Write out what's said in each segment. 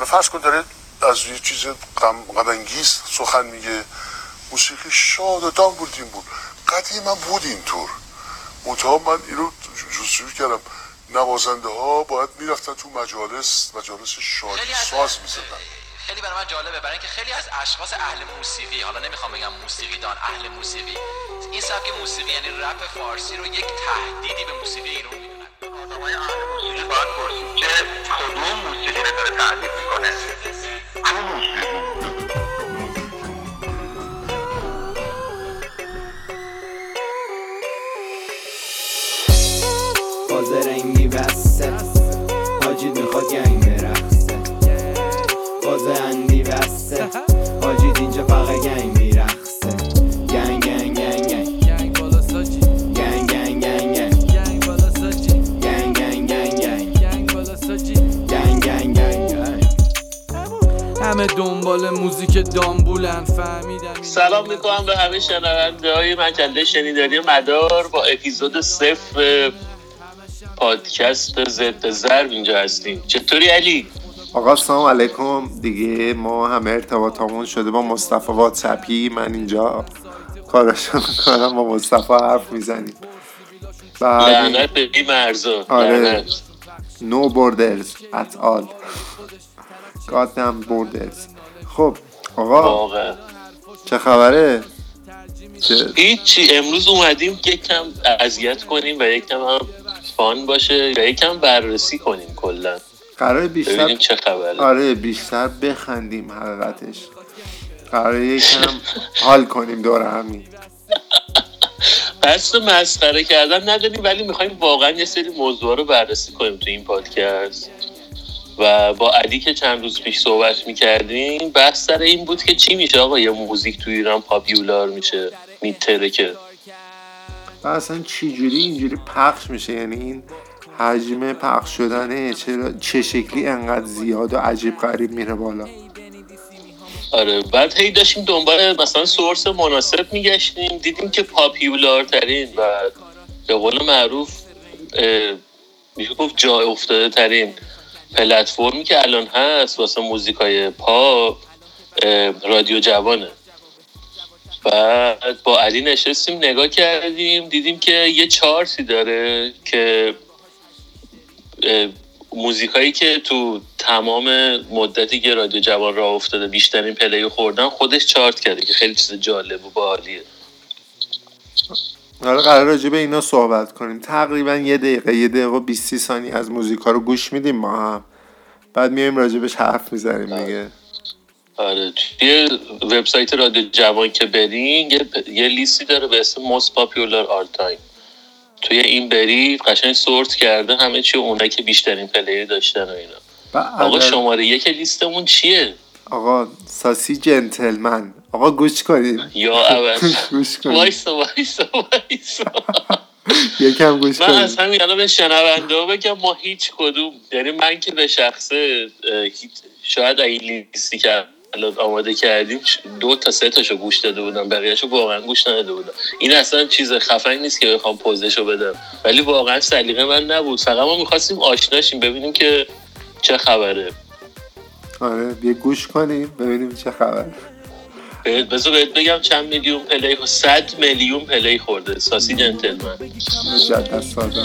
فرض کن داره از یه چیز غم سخن میگه. موسیقی شاد و دام بود این بود. من بود اینطور. منتها من این رو کردم. نوازنده ها باید می‌رفتن تو مجالس مجالس شادی ساز می‌زدن. خیلی برای من جالبه. برای اینکه خیلی از اشخاص اهل موسیقی حالا نمی‌خوام بگم موسیقی دان اهل موسیقی. این سبک موسیقی یعنی رپ فارسی رو یک تهدیدی به موسیقی ایران می‌دونن آدمای اهل موسیقی باید پرسید که کدوم موسیقی رو داره تهدید می‌کنه؟ رنگی همه دنبال موزیک دامبولن فهمیدم. سلام می‌کنم به همه شنونده های مجله شنیداری مدار با اپیزود صفر پادکست ضد ضرب اینجا هستیم. چطوری علی؟ آقا سلام علیکم. دیگه ما همه ارتباطمون شده با مصطفی واتسپی. من اینجا کارشو کنم با مصطفی حرف می‌زنیم. لعنت به این مرزا آره. نو بوردرز ات آل گادم بوردرز خب آقا چه خبره؟ هیچی امروز اومدیم یکم اذیت کنیم و یکم هم فان باشه یا یکم بررسی کنیم کلا. قرار بیشتر چه خبره. آره بیشتر بخندیم حقیقتش. قرار یکم حال کنیم دور همین. قصد مسخره کردن نداریم ولی می‌خوایم واقعا یه سری موضوع رو بررسی کنیم تو این پادکست. و با علی که چند روز پیش صحبت می‌کردیم بحث سر این بود که چی میشه آقا؟ یه موزیک تو ایران پاپیولار میشه میترکه و اصلا چجوری اینجوری پخش میشه؟ یعنی این حجم پخش شدنه چرا چه شکلی انقدر زیاد و عجیب غریب میره بالا؟ آره بعد هی داشتیم دنبال مثلا سورس مناسب میگشتیم دیدیم که پاپیولارترین و به قول معروف میشه گفت جا افتاده ترین پلتفرمی که الان هست واسه موزیکای پاپ رادیو جوانه. بعد با علی نشستیم نگاه کردیم دیدیم که یه چارتی داره که موزیکایی که تو تمام مدتی که رادیو جوان را افتاده بیشترین پلی خوردن خودش چارت کرده که خیلی چیز جالب و باحالیه. حالا قرار راجع به اینا صحبت کنیم. تقریبا یه دقیقه یه دقیقه و 20 ثانیه از موزیکا رو گوش میدیم ما هم. بعد میایم راجبش حرف می‌زنیم دیگه. آره توی وبسایت رادیو جوان که برین یه, یه لیستی داره به اسم most popular all time. توی این برید قشنگ سورت کرده همه چی اونایی که بیشترین پلیر داشتن و اینا. آقا شماره یک لیستمون چیه؟ آقا ساسی جنتلمن. آقا گوش کنید یا اول گوش کنید وایسا وایسا وایسا یکم گوش من از همین الان به شنونده بگم ما هیچ کدوم یعنی من که به شخصه شاید این لیستی که الان آماده کردیم دو تا سه تاشو گوش داده بودم بقیهشو واقعا گوش نداده بودم. این اصلا چیز خفنی نیست که بخوام پوزشو بدم. ولی واقعا سلیقه من نبود. فقط ما می‌خواستیم آشناشیم ببینیم که چه خبره. آره بیا گوش کنیم ببینیم چه خبره بذار بهت بگم چند میلیون play صد میلیون play خورده. ساسی جنتلمن. جد ساده.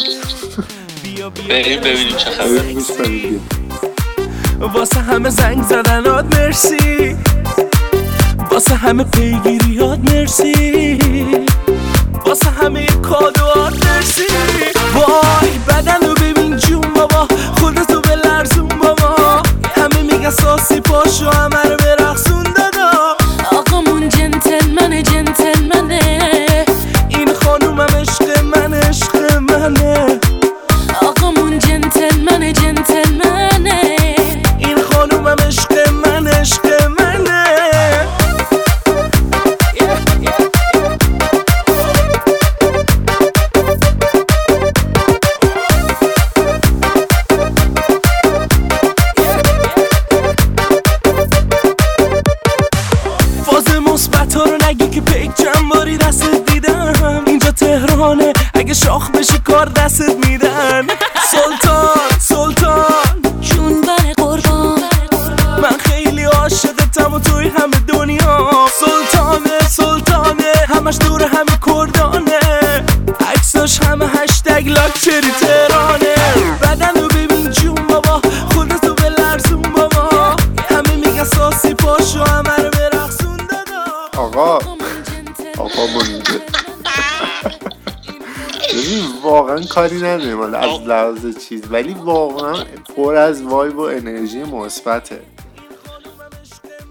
بریم ببینیم چه خبره واسه همه زنگ زدنات مرسی. واسه همه پیگیریات مرسی. واسه همه کادوات مرسی. وای بدن رو ببین جون بابا. همه میگن ساسی پاشو لحاظ چیز ولی واقعا پر از وایب و انرژی مثبته.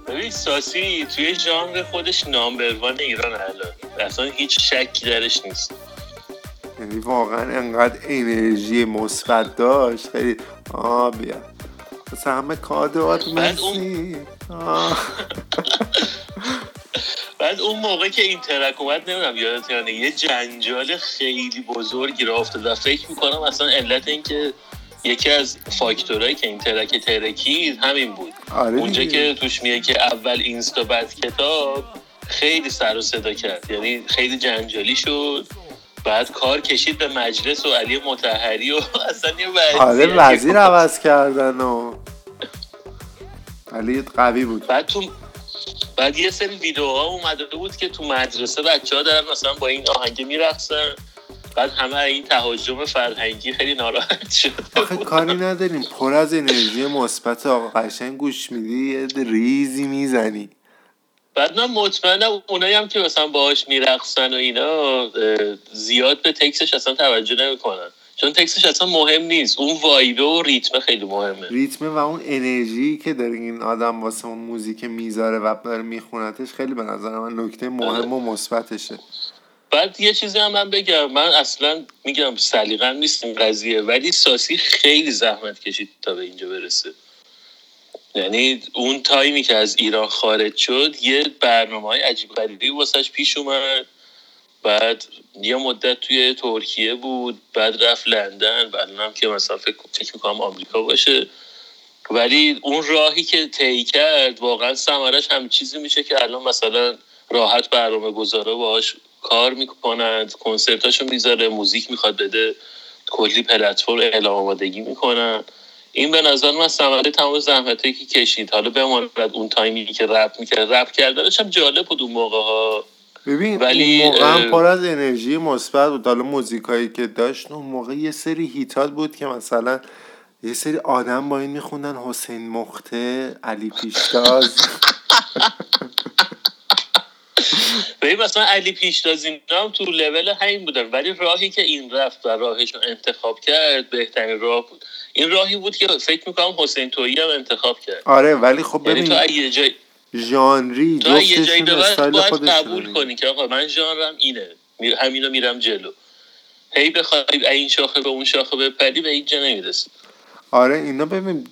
ببین ساسی توی ژانر خودش نامبروان ایران الان. اصلا هیچ شکی درش نیست. یعنی واقعا انقدر انرژی مثبت داشت خیلی آه بیا. واسه همه کادوات اون- که این ترک اومد نمی‌دونم یادت یعنی یه جنجال خیلی بزرگی را افتاد و فکر می‌کنم اصلا علت این که یکی از فاکتورهایی که این ترک ترکی همین بود. آره اونجا. که توش میگه که اول اینستا بعد کتاب خیلی سر و صدا کرد. یعنی خیلی جنجالی شد. بعد کار کشید به مجلس و علی متحری و اصلا یه وضعیتی آره وزیر عوض کردن و ولی قوی بود. بعد تو بعد یه سری ویدیوها اومده بود که تو مدرسه بچه ها دارن مثلا با این آهنگ میرقصن. بعد همه این تهاجم فرهنگی خیلی ناراحت شد آخه کاری نداریم. پر از انرژی مثبت آقا. قشنگ گوش میدی یه ریزی می‌زنی. بعد من مطمئنم اونایی هم که مثلا باهاش میرقصن و اینا زیاد به تکسش اصلا توجه نمی‌کنن. چون تکسش اصلا مهم نیست. اون وایبه و ریتم خیلی مهمه. ریتم و اون انرژی که داره این آدم واسه اون موزیک می‌ذاره و داره میخونتش خیلی به نظر من نکته مهم و مثبتشه. بعد یه چیزی هم من بگم. من اصلا میگم سلیقم نیست این قضیه ولی ساسی خیلی زحمت کشید تا به اینجا برسه. یعنی اون تایمی که از ایران خارج شد یه برنامه های عجیب غریبی واسش پیش اومد. بعد یه مدت توی ترکیه بود بعد رفت لندن بعد هم که مثلا فکر, می‌کنم آمریکا باشه. ولی اون راهی که طی کرد واقعا ثمرش هم چیزی میشه که الان مثلا راحت برنامه گذاره باهاش کار می‌کنند کنسرتاشو می‌ذاره موزیک می‌خواد بده کلی پلتفرم اعلام آمادگی می‌کنن. این به نظر من ثمره تمام زحمتی که کشید. حالا بماند اون تایمی که رپ می‌کرد. رپ کردنش هم جالب بود اون موقع ها ببین ولی، موقع هم پر از انرژی مثبت بود. حالا موزیکایی که داشت اون موقع یه سری هیتات بود که مثلا یه سری آدم با این میخوندن حسین مخته علی پیشتاز. ببین مثلا علی پیشتاز اینا هم تو لول همین بودن. ولی راهی که این رفت و راهش رو انتخاب کرد بهترین راه بود. این راهی بود که فکر می‌کنم حسین تویی هم انتخاب کرد. آره ولی خب یعنی تو ببین اگه یه جای ژانری یه جایی به باید قبول کنی که آقا من ژانرم اینه. می- همینو میرم جلو. هی بخوای این شاخه به اون شاخه بپری به هیچ جا نمی‌رسی. آره اینا ببین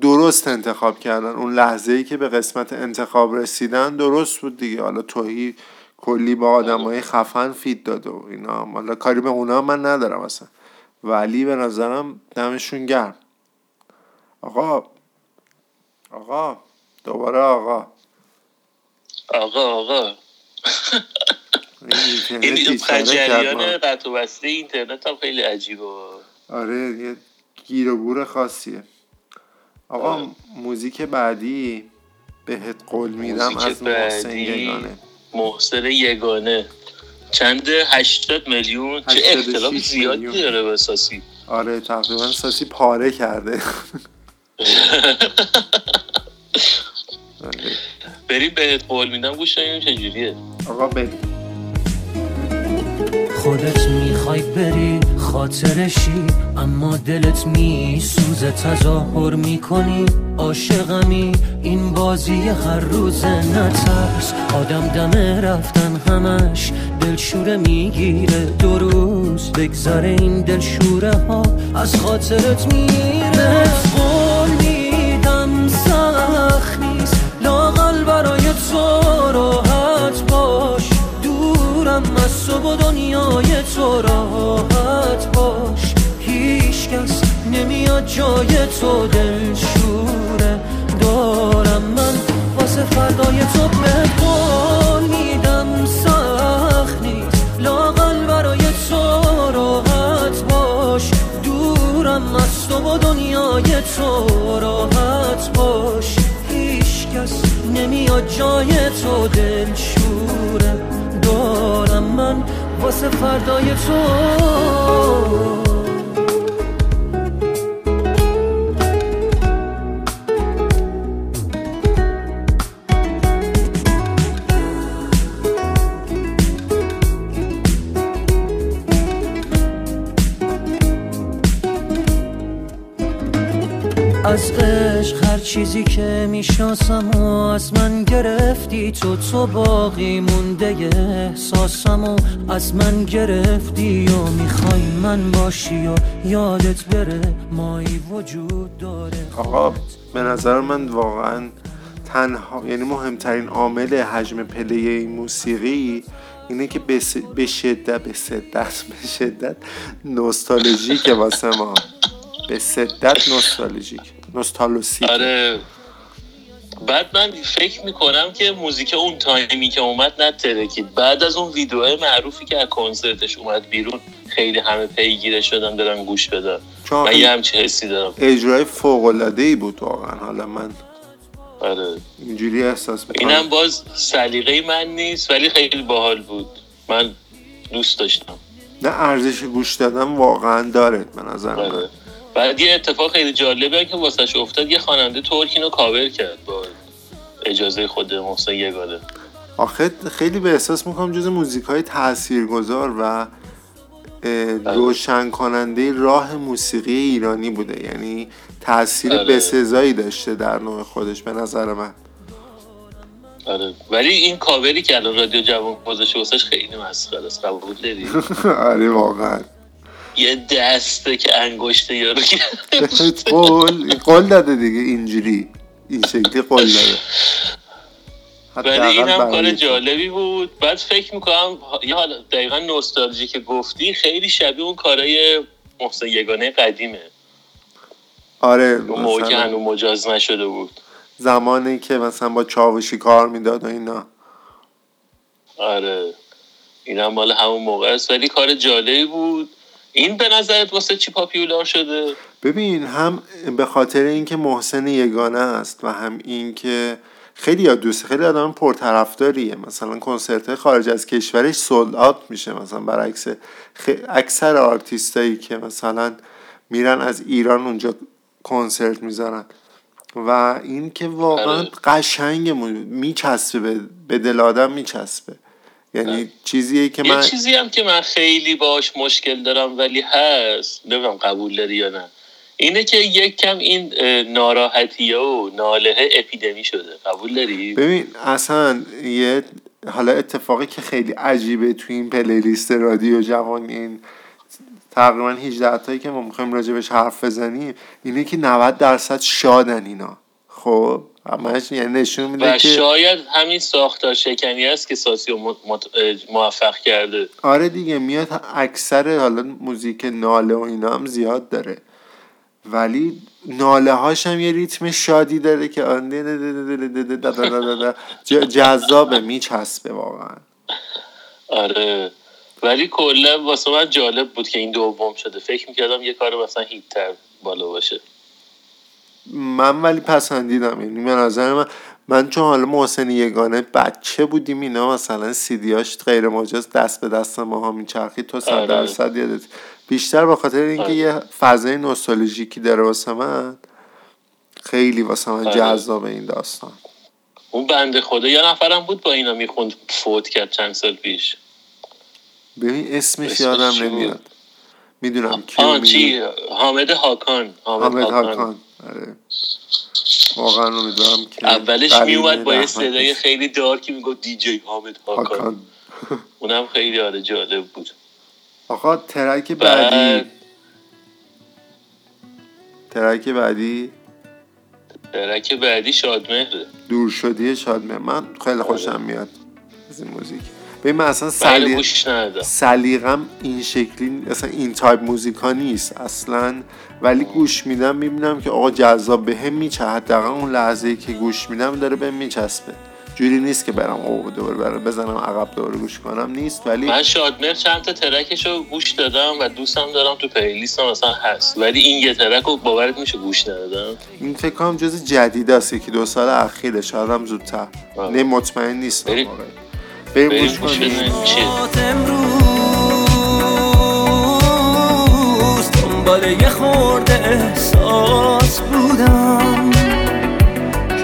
درست انتخاب کردن. اون لحظه ای که به قسمت انتخاب رسیدن درست بود دیگه. حالا توهی کلی با آدم های خفن فید داد و اینا. حالا کاری به اونا من ندارم اصلا. ولی به نظرم دمشون گرم. آقا آقا دوباره آقا. آقا آقا. این جریان. قطع و بسته اینترنت هم خیلی عجیبه. آره یه گیر و گور خاصیه. آقا موزیک بعدی بهت قول میدم از محسن بعدی. یگانه. محسن یگانه. چند 80 میلیون؟ چه 86 اختلاف زیادی. داره به اساسی آره تقریبا ساسی پاره کرده. بریم بهت قول میدم گوش کنیم چجوریه؟ آقا بریم خودت می‌خوای بری خاطرشی اما دلت میسوزه تظاهر می‌کنی. عاشقمی این بازی هر روز نترس. آدم دم رفتن همش دلشوره می‌گیره. دو روز بگذره این دلشوره ها از خاطرت میره و دنیای تو راحت باش. هیچ کس نمیاد جای تو دلشوره. دارم من واسه فردای تو به قول میدم. سخت نیست. لاقل برای تو راحت باش. دورم از تو و دنیای تو راحت باش. هیچ کس نمیاد جای تو دلشوره. دارم من واسه فردای تو. از عشق چیزی که می‌شناسم و از من گرفتی تو تو باقی مونده احساسم و از من گرفتی و می‌خوای من باشی و یادت بره مایی وجود داره. آقا به نظر من واقعا تنها یعنی مهمترین عامل حجم پلی موسیقی اینه که به س- به شدت به شدت به شدت نوستالژیکه واسه ما. به شدت نوستالژیک. نوستالژیک آره. بعد من فکر می‌کنم که موزیک اون تایمی که اومد نترکید بعد از اون ویدیوهای معروفی که از کنسرتش اومد بیرون خیلی همه پیگیره شدن دارن گوش بدن. من یه همچین حسی دارم. اجرای فوق العاده ای بود واقعا. حالا من آره. اینجوری احساس می‌کنم. اینم باز سلیقه من نیست ولی خیلی باحال بود. من دوست داشتم. نه ارزش گوش دادن واقعا داره به نظر من. آره. بعد یه اتفاق خیلی جالبه که واسش افتاد یه خواننده ترک اینو کاور کرد با اجازه خود محسن یگانه. آخه خیلی به احساس می‌کنم جز موزیک های تاثیرگذار و اه، روشن کننده راه موسیقی ایرانی بوده. یعنی تاثیر آره. بسزایی داشته در نوع خودش به نظر من. آره. ولی این کاوری که الان رادیو جوان گذاشته واسش خیلی مسخره است. قبول داری؟ آره واقعا. یه دسته که انگشت یارو قول قول داده دیگه اینجوری. این شکلی قول داده. ولی این هم کار. جالبی بود. بعد فکر می‌کنم یه حالا دقیقا نوستالژی که گفتی خیلی شبیه اون کارای محسن یگانه قدیمه. آره اون موقع که هنوز مجاز نشده بود. زمانی که مثلا با چاوشی کار می‌داد و اینا. آره. این هم مال همون موقع است. ولی کار جالبی بود. این به نظرت واسه چی پاپیولار شده؟ ببین هم به خاطر اینکه محسن یگانه است و هم اینکه خیلی یاد دوست خیلی آدم پرطرفداریه. مثلا کنسرت خارج از کشورش سولد آوت میشه مثلا برعکس خ- اکثر آرتیستایی که مثلا میرن از ایران اونجا کنسرت می‌ذارن. و این که واقعا آره. قشنگ میچسبه به, به دل آدم میچسبه. یعنی چیزیه که یه من چیزی هم که من خیلی باش مشکل دارم ولی هست نمی‌دونم قبول داری یا نه. اینه که یک کم این اه، ناراحتیه و ناله اپیدمی شده. قبول داری؟ ببین اصلا یه حالا اتفاقی که خیلی عجیبه تو این پلیلیست رادیو جوان این تقریبا 18 تایی که ما می‌خوایم راجبش حرف بزنیم اینه که 90 درصد شادن اینا. خب همش یعنی نشون میده و که شاید همین ساختار شکنی است که ساسی موفق کرده آره دیگه میاد اکثر حالا موزیک ناله و اینا هم زیاد داره ولی ناله هاش هم یه ریتم شادی داره که جذابه میچسبه واقعا آره ولی کلا واسه من جالب بود که این دوم شده فکر می‌کردم یه کار مثلا هیتر بالا باشه من ولی پسندیدم. یعنی به نظر من من چون حالا محسن یگانه بچه بودیم اینا مثلا سیدیاش غیر مجاز دست به دست ما ها میچرخید تو صد آره. درصد یادت. بیشتر به خاطر اینکه آره. یه فضای نوستالژیکی داره واسه من. خیلی واسه من آره. جذابه این داستان. اون بنده خدا یه نفرم بود با اینا می‌خوند فوت کرد چند سال پیش. ببین اسمش یادم؟ نمیاد. می‌دونم میگی چی؟ حامد هاکان. حامد, حامد هاکان, هاکان. آره. واقعا امیدوارم که اولش میومد با یه صدای. خیلی دارکی می‌گفت دیجی حامد هاکان اونم خیلی آره جالب بود. آقا ترک بعدی. بعد ترک بعدی. ترک بعدی شادمهره. دور شدی شادمه من خیلی خوشم میاد از این موزیک. ببین من اصلا سلی... سلیقم این شکلی اصلا این تایپ موزیک ها نیست اصلا. ولی گوش میدم می‌بینم که آقا جذابه بهم میچسبه. حداقل اون لحظه که گوش میدم داره بهم میچسبه. جوری نیست که برم او دور برم بزنم عقب دور گوش کنم. نیست ولی من شادمهر چند تا track ش رو گوش دادم و دوستم دارم تو playlist م مثلا هست. ولی این یه track رو باورت میشه گوش ندادم. این فکر کنم جز جدید است یکی دو سال اخیره شاید هم زودتر. آه. نه مطمئن نیستم بریم. گوش کنیم. امروز دنبال یه خورده احساس بودم.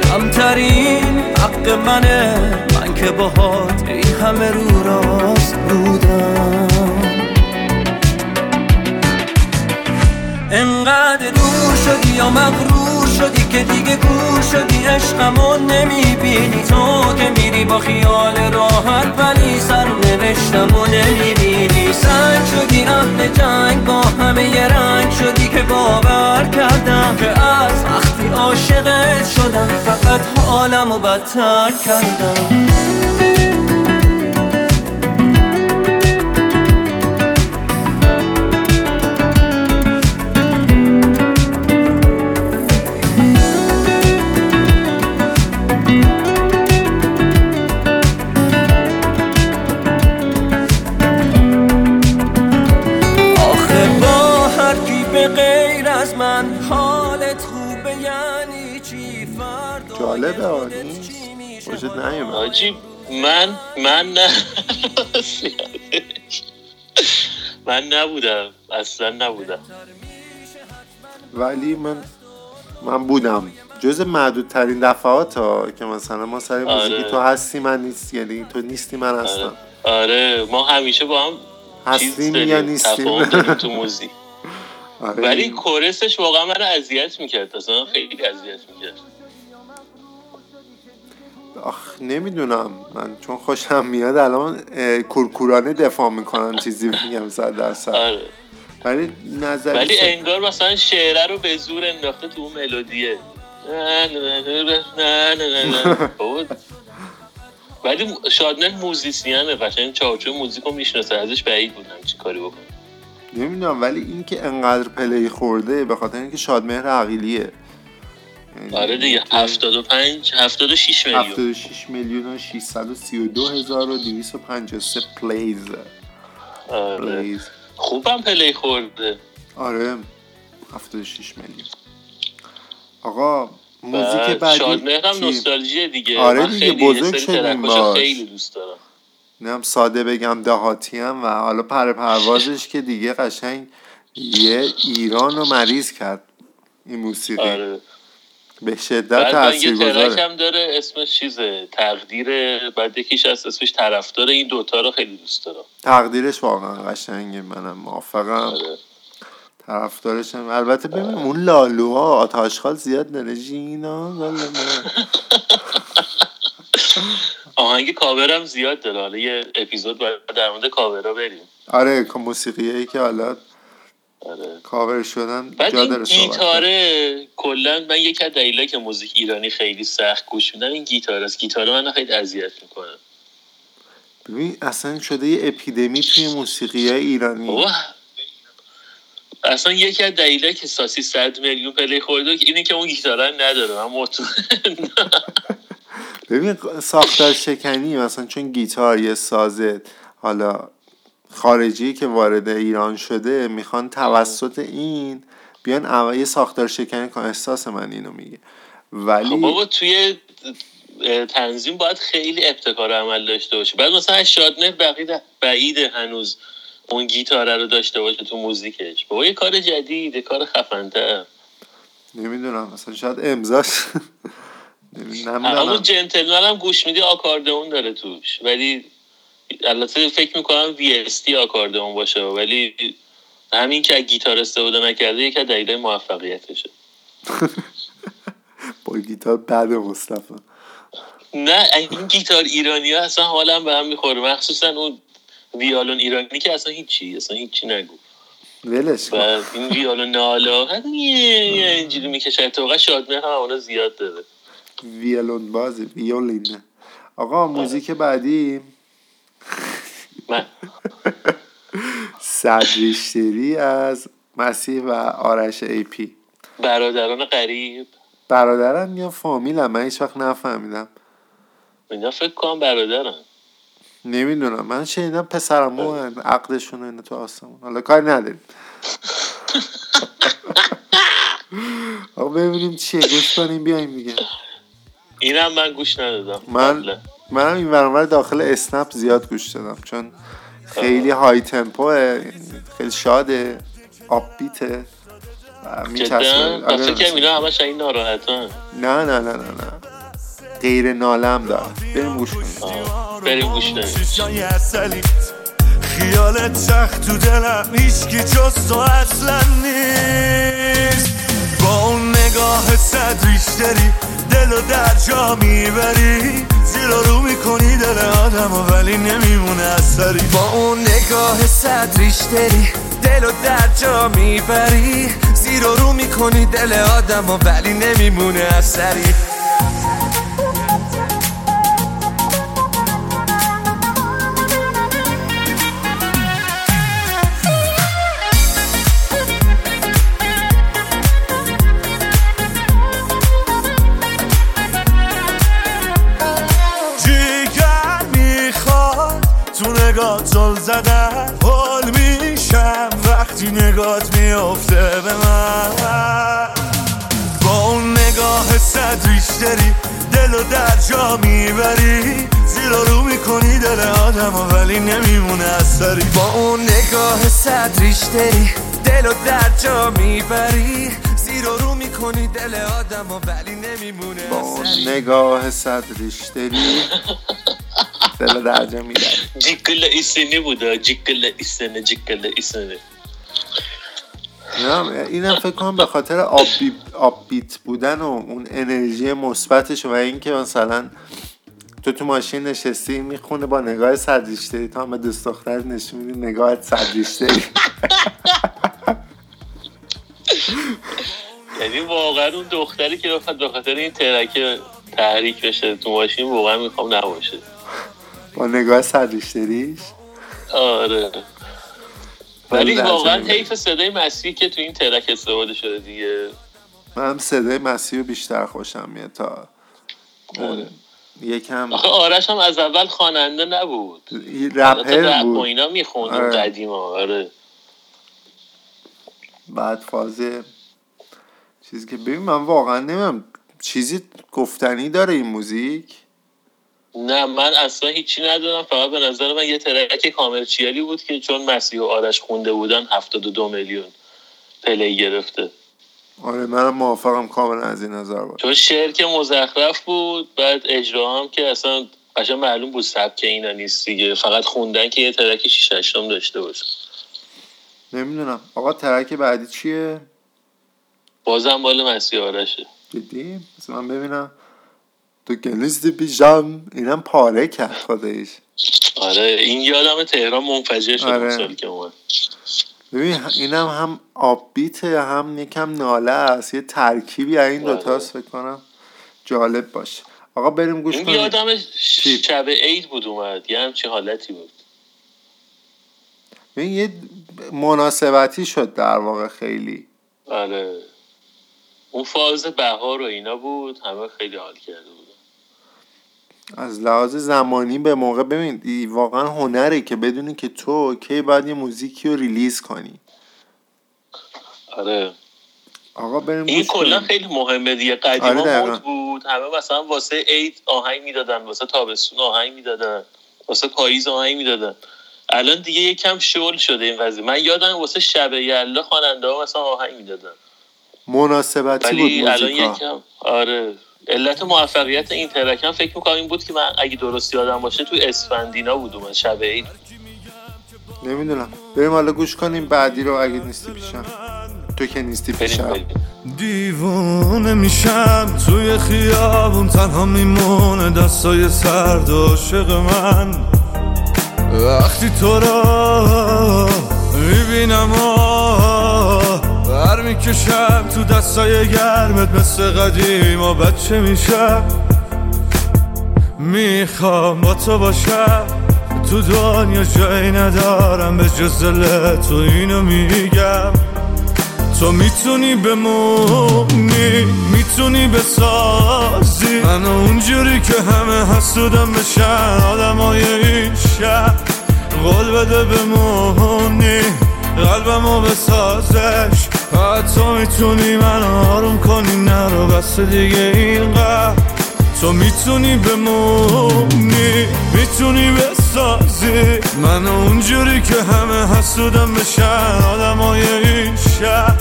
کمترین حق منه. من که باهات این همه رو راست بودم. انقدر دور شدی یا مغرور که دیگه گور شدی عشقمو نمی‌بینی. تو که میری با خیال راحت ولی سر نوشتمو نمی‌بینی. سنگ شدی اهل جنگ با همه یه رنگ شدی که باور کردم که از وقتی عاشقت شدم فقط حالمو بدتر کردم. جالبه وجود نیومد. حاجی من من نه. من نبودم. اصلا نبودم. ولی من من بودم. جز معدودترین دفعات ها که مثلا ما سر موزیکی آره. تو هستی من نیست. یعنی تو نیستی من هستم. آره. ما همیشه با هم هستیم یا نیستیم؟ تفاهم داریم تو موزیک. آره. ولی کورسش واقعا من اذیت می‌کرد. اصلا خیلی اذیت می‌کرد. آخ نمی‌دونم. من چون خوشم میاد الان کورکورانه دفاع می‌کنم چیزی میگم صد درصد. آره. ولی نظری ولی انگار مثلا شعره رو به زور انداخته تو اون ملودیه. ولی شادمن موزیسیانه قشنگ چارچوب موزیک رو می‌شناسه ازش بعید بودم چی کاری بکنم. نمی‌دونم ولی اینکه انقدر play خورده به خاطر اینکه شادمهر عقیلیه. آره دیگه 75 76 میلیون. 76 میلیون و 632 هزار و 253 plays. آره. plays. خوبم play خورده. آره 76 میلیون. آقا موزیک بعد بعدی شادمهر هم چی؟ نوستالژیه دیگه. آره من دیگه، بزرگ شدیم باهاش. خیلی دوست دارم. نم ساده بگم دهاتی هم و حالا پر پروازش که دیگه قشنگ یه ایران رو مریض کرد این موسیقی. آره. به شدت بعد من یه تاثیر ترک گذاره. هم داره اسمش چیزه تقدیر بعد یکیش هست اسمش طرفدار این دوتا رو خیلی دوست دارم. تقدیرش واقعا قشنگه منم موافقم. آره. طرفدارشم البته ببین اون لالوها آتاشخال زیاد داره جینا لالا. آهنگ کاورم زیاد داره. حالا یه اپیزود باید در مورد کاورا بریم. آره موسیقیه که حالا آره. کاور شدن بعد جا این داره صحبت کنیم. گیتاره کلا من یکی از دلایلی که موزیک ایرانی خیلی سخت گوش میدم این گیتار است. گیتار من خیلی اذیت می‌کنه. ببین اصلا شده یه اپیدمی توی موسیقی ایرانی. بابا. اصلا یکی از دلایلی که ساسی صد میلیون play خورده اینه که اون گیتاره رو نداره. من مطمئن ببین ساختار شکنی مثلا چون گیتار یه سازه حالا خارجی که وارد ایران شده می‌خوان توسط این بیان اول یه ساختار شکنی کن. احساس من اینو میگه. ولی خب بابا توی تنظیم باید خیلی ابتکار عمل داشته باشه. بعد مثلا شادمهر بعید بعیده هنوز اون گیتاره رو داشته باشه تو موزیکش. بابا یه کار جدید یه کار خفن‌تر. نمی‌دونم. مثلا شاید امضاش همون جنتلمن هم گوش میدی آکاردئون داره توش. ولی البته فکر می‌کنم وی اس تی آکاردئون باشه ولی همین که گیتار استفاده نکرده یکی از دلایل موفقیتشه. با گیتار بعد مصطفی. نه این گیتار ایرانی ها اصلا حالم به هم می‌خوره. مخصوصا اون ویالون ایرانی که اصلا هیچی اصلا هیچی نگو. ولش و این ویالون نالا اینجوری می‌کشه. اتفاقا شادمه هم اونا زیاد داره. ویولون بازی ویولین آقا موزیک بعدی. من صدریشتری از مسیح و آرش ای پی. برادران غریب. برادرم یا فامیلم من هیچ وقت نفهمیدم. اینا فکر کنم برادرن. نمی‌دونم. من شنیدم پسرمو هن، عقدشون اینه تو آسمون. حالا کاری نداریم. ببینیم چیه. گوش کنیم بیایم دیگه. اینم من گوش ندادم. من قبلا. منم این برنامه داخل اسنپ زیاد گوش دادم چون خیلی های تمپوه خیلی شاده آب بیته و میچسبه. فکر اینا همش این ناراحتن؟ نه نه نه نه نه. غیر نالم دارم بریم گوش کنیم. بریم گوش کنیم. خیالت سخت تو دلم هیچکی جز تو اصلا نیست. با اون نگاه نگاه صد ریشتری دل و در جا می‌بری. زیر و رو می‌کنی دل آدم و ولی نمیمونه اثری با اون نگاه صد ریشتری دل و در جا می‌بری. زیر و رو می‌کنی دل آدم و ولی نمیمونه اثری نگاه زل زدن حال میشم. وقتی نگات میافته به من. با اون نگاه صد ریشتری دل و در جا می‌بری. زیر و رو می‌کنی دل آدم ولی نمیمونه اثری با اون نگاه صد ریشتری دل و در جا می‌بری. زیر و رو می‌کنی دل آدم ولی نمیمونه با اون. نگاه صد ریشتری دل درجا میدن جیکل ایسینی بوده جیکل ایسینه جیکل ایسینه اینم فکر کنم به خاطر آب, بیت بودن و اون انرژی مثبتش و اینکه مثلا تو تو ماشین نشستی می‌خونه با نگاه ریشتری تا هم به دوست دختر نشون میدی نگاهت ریشتری یعنی واقعا اون دختری که بخواد به خاطر این ترکه تحریک بشه تو ماشین واقعا می‌خوام نباشه. با نگاه صد ریشتریش آره. ولی درجا واقعا. حیف صدای مسیحی که تو این ترک استفاده شده دیگه. من هم صدای مسیح رو بیشتر خوشم میاد تا آره. یکم آخه آرش هم از اول خواننده نبود. رپر رپ و بود اینا می‌خوند آره. قدیما آره. بعد فاز چیزی که ببین من واقعا نمیم چیزی گفتنی داره این موزیک؟ نه من اصلا هیچی ندارم فقط به نظر من یه ترک کامرچیالی بود که چون مسیح و آرش خونده بودن 72 میلیون پلی گرفته. آره منم موافقم کاملا از این نظر باشه چون شعر که مزخرف بود بعد اجرا هم که اصلا قشنگ معلوم بود سبک اینا نیست دیگه. فقط خوندن که یه ترک 6 8 داشته باشه. نمی‌دونم. آقا ترک بعدی چیه؟ بازم مال مسیح آرشه. جدی؟ من ببینم. تو گلیستی پیشم اینم پاره کرد خودش. آره این یادم تهران منفجر شد آره. سال که اومد. ببین اینم هم آبیته هم یکم ناله است. یه ترکیبی از این آره. دوتاست فکر کنم جالب باشه. آقا بریم گوش این کنیم. یادم چی؟ شب عید بود اومد. یه همچین حالتی بود. ببین یه مناسبتی شد در واقع خیلی. آره. اون فاز بهار و اینا بود همه خیلی حال کرده بود. از لحاظ زمانی به موقع ببین واقعا هنره که بدونی که تو کی باید یه موزیکی رو ریلیز کنی. آره. آقا بریم این کلا خیلی مهمه دیگه. آره قدیما. مد بود. همه مثلا واسه عید آهنگ می‌دادن واسه تابستون آهنگ می‌دادن واسه پاییز آهنگ می‌دادن. الان دیگه یکم شل شده این قضیه من یادم واسه شب یلدا خواننده ها مثلا آهنگ می‌دادن. مناسبتی بود ولی الان موزیکا. یکم آره. علت موفقیت این ترک هم فکر می‌کنم این بود که من اگه درست یادم باشه تو اسفندینا بود اومد شب عید. نمی‌دونم. بریم حالا گوش کنیم بعدی رو اگه نیستی پیشم. تو که نیستی پیشم. دیوونه میشم توی خیابون تنها میمونه دستای سرد عاشق من. وقتی تو را می‌بینم بر می‌کشم تو دستای گرمت مثل قدیم و بچه میشم. می‌خوام با تو باشم. تو دنیا جایی ندارم به جز تو اینو میگم. تو می‌تونی بمونی می‌تونی بسازی. من اونجوری که همه حسودم بشن آدم های این شهر قول بده بمونی. قلبمو بسازش. تو می‌تونی من آروم کنی نرو بس دیگه اینقدر تو می‌تونی بمونی می‌تونی بسازی. من اونجوری که همه حسودم بشن آدم های این شهر.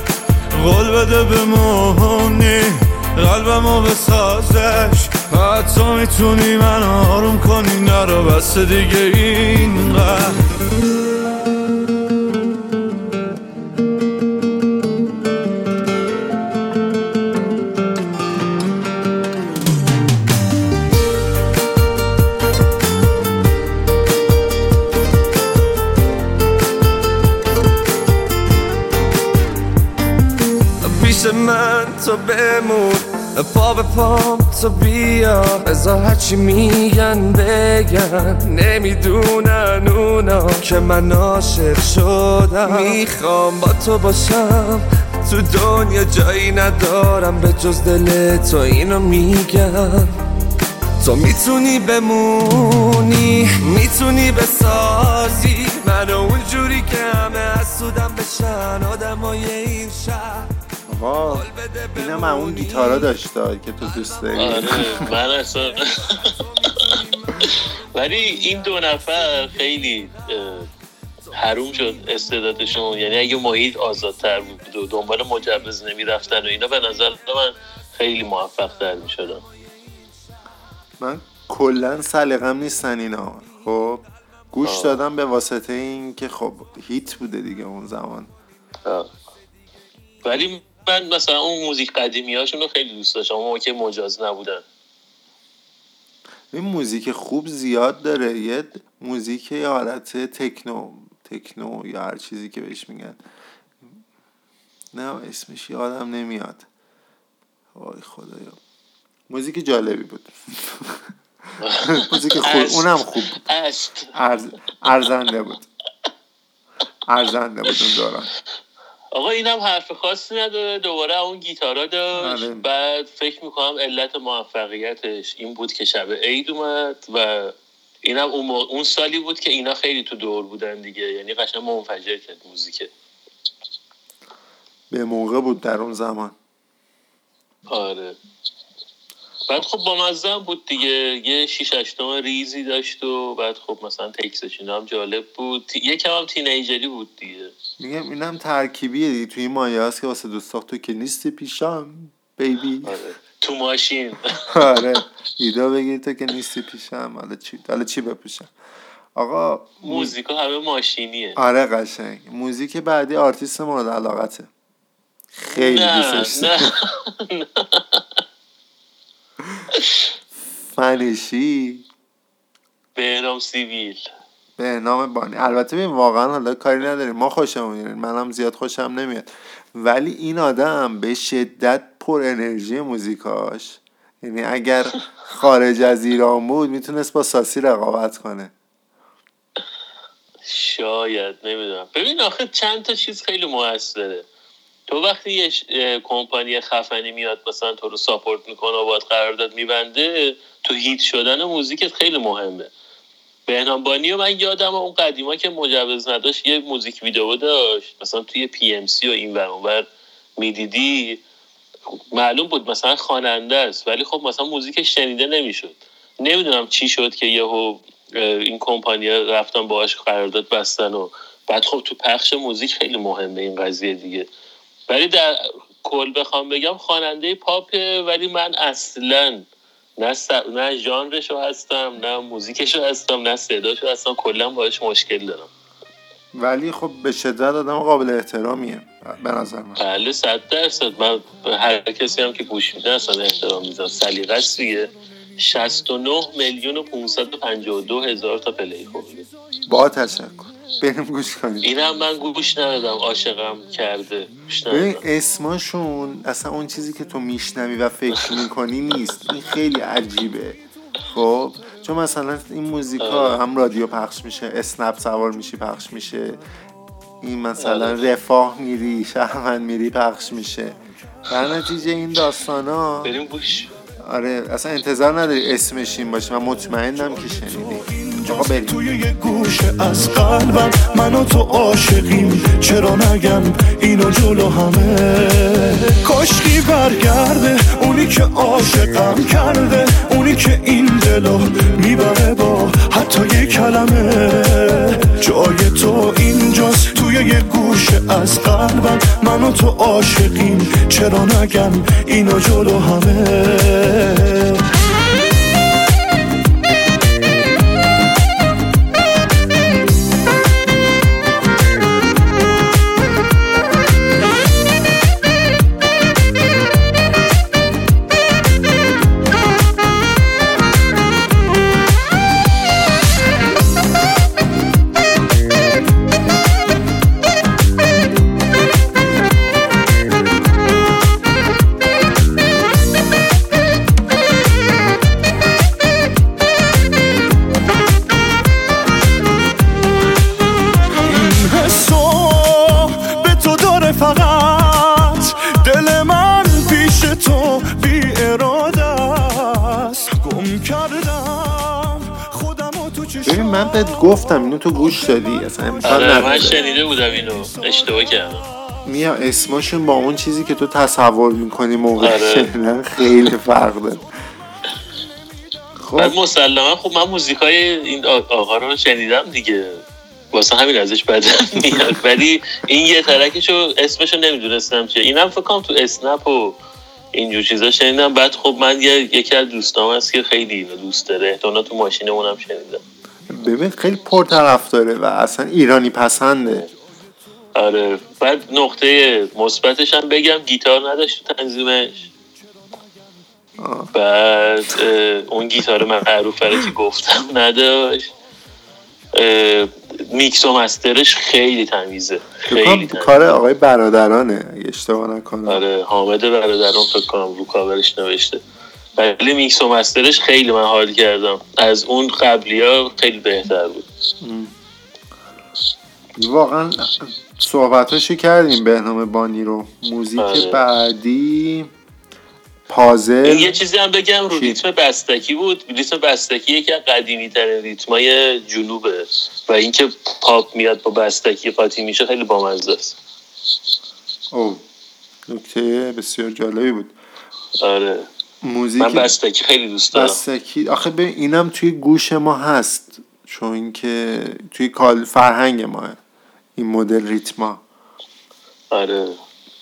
قول بده بمونی قلبمو بسازش. تو می‌تونی من آروم کنی نرو بس دیگه اینقدر من تو بمون پا به پام تو بیا بذار هرچی میگن بگن نمی‌دونن اونا که من عاشق شدم می‌خوام با تو باشم تو دنیا جایی ندارم به جز دل تو اینو میگم تو می‌تونی بمونی آقا اینم اون گیتارا داشته که تو دوست داری. آره من اصلا ولی این دو نفر خیلی حروم شد استعدادشون یعنی اگه محیط آزادتر بود و دنبال مجوز نمی‌رفتن و اینا به نظر من خیلی موفق تر می‌شدن. من کلا سلیقم نیستن اینا. خب گوش آه. دادم به واسطه این که خب هیت بوده دیگه اون زمان. ولی من مثلا اون موزیک قدیمی هاشون رو خیلی دوست داشتم اون که مجاز نبودن. این موزیک خوب زیاد داره. یه موزیک یه حالت تکنو تکنو یا هر چیزی که بهش میگن. نه اسمش یادم نمیاد. وای خدایا. موزیک جالبی بود. موزیک خوب. اونم خوب بود. ارزنده بود. ارزنده بود اون دوران. آقا اینم حرف خاصی نداره. دوباره اون گیتارا داشت. آره. بعد فکر می‌کنم علت موفقیتش این بود که شب عید اومد و اینم اون, اون سالی بود که اینا خیلی تو دور بودن دیگه. یعنی قشنگ منفجر کرد موزیک به موقع بود در اون زمان. آره. بعد خب با مزه هم بود دیگه. یه شیش ریزی داشت و بعد خب مثلا تکسش اینا هم جالب بود. یکم هم teenager ی بود دیگه. میگم اینم ترکیبیه دیگه. توی این مایه هست که واسه دوستاخت تو که نیستی پیشم baby. آره. تو ماشین. آره. ویدیو بگیر تو که نیستی پیشم حالا چی حالا چی بپوشم؟ آقا موزیکا همه ماشینیه. آره قشنگ. موزیک بعدی آرتیست مورد علاقته. خیلی دوستش فنشی بهنام سیویل. به نام بانی. البته ببین واقعا حالا کاری نداریم. ما خوشمون میاد. منم زیاد خوشم نمیاد. ولی این آدم به شدت پر انرژی موزیکاش. یعنی اگر خارج از ایران بود می‌تونست با ساسی رقابت کنه. شاید. نمی‌دونم. ببین آخه چند تا چیز خیلی موثره. تو وقتی یه ش- کمپانی خفنی میاد مثلا تو رو support می‌کنه و باید قرارداد میبنده تو hit شدن موزیکت خیلی مهمه. بهنام بانی و من یادم اون قدیما که مجوز نداشت یه موزیک ویدیو داشت مثلا توی پی ام سی و این ور اونور می‌دیدی. معلوم بود مثلا خواننده است ولی خب مثلا موزیکش شنیده نمی‌شد. نمی‌دونم چی شد که یهو این کمپانی رفتن باهاش قرارداد بستن و بعد خب تو پخش موزیک خیلی مهمه این قضیه دیگه. ولی در کل بخوام بگم خواننده پاپه ولی من اصلا نه, س... نه ژانرشو هستم نه موزیکشو هستم نه صداشو هستم. کلا باهاش مشکل دارم. ولی خب به شدت آدم قابل احترامیه به نظر من. بله صد درصد. من هر کسی هم که گوش میده اصلا احترام می‌ذارم. سلیقه است دیگه. 69 میلیون و 552 هزار تا پلی خورده با تشکر. بریم گوش کنیم. این هم من گوش ندادم عاشقم کرده. ببین اسماشون اصلا اون چیزی که تو میشنوی و فکر می‌کنی نیست. این خیلی عجیبه. خب؟ چون مثلا این موزیکا. هم رادیو پخش میشه اسنپ سوار میشی پخش میشه. این مثلا آره. رفاه میری شهرمند میری پخش میشه. در نتیجه این داستان ها بریم گوش. آره اصلا انتظار نداری اسمش این باشه. من مطمئنم که شنیدی. آقا بریم. توی یه گوشه از قلبم من و تو عاشقیم. چرا نگم اینو جلو همه؟ کاشکی برگرده اونی که عاشقم کرده اونی که این دلو می‌بره با حتی یه کلمه. جای تو اینجاست توی یه گوشه از قلبم من و تو عاشقیم. چرا نگم اینو جلو همه؟ گفتم اینو تو گوش دادی؟ اصلا آره من شنیده بودم اینو. اشتباه کردم. میا اسمشون با اون چیزی که تو تصور می‌کنی موقع آره. خیلی فرق داره. خب. مسلما خب من موزیکای این آقا رو شنیدم دیگه. واسه همین ازش بدم میاد. ولی این یه ترکشو اسمشو نمی‌دونستم چیه اینم فکر کنم تو اسنپ و اینجور چیزا شنیدم. بعد خب من یه یکی از دوستام هست که خیلی اینو دوست داره. احتمالا تو ماشینمون هم شنیدم. ببین خیلی پرطرف داره و اصلا ایرانی پسنده. آره بعد نقطه مثبتش هم بگم گیتار نداشت تو تنظیمش. بعد اون گیتار رو که گفتم؟ نداشت. میکس و مسترش خیلی تمیزه. خیلی کار آقای برادرانه اگه اشتباه نکنم. آره حامد برادران فکر کنم رو کاورش نوشته. ولی میکس و master ش خیلی من حال کردم. از اون قبلی ها خیلی بهتر بود. واقعا صحبتاشو کردیم بهنام بانی رو. موزیک آره. بعدی پازل. یه چیزی هم بگم رو؟ ریتم بستکی بود. ریتم بستکی یکی از قدیمی ترین ریتمای جنوبه. و اینکه پاپ میاد با بستکی قاطی میشه خیلی بامزه است. او نکته بسیار جالبی بود. آره. موزیک من بستکی خیلی دوست دارم. بستکی. آخه ببین اینم توی گوش ما هست چون که توی کال فرهنگ ما این مدل ریتما آره.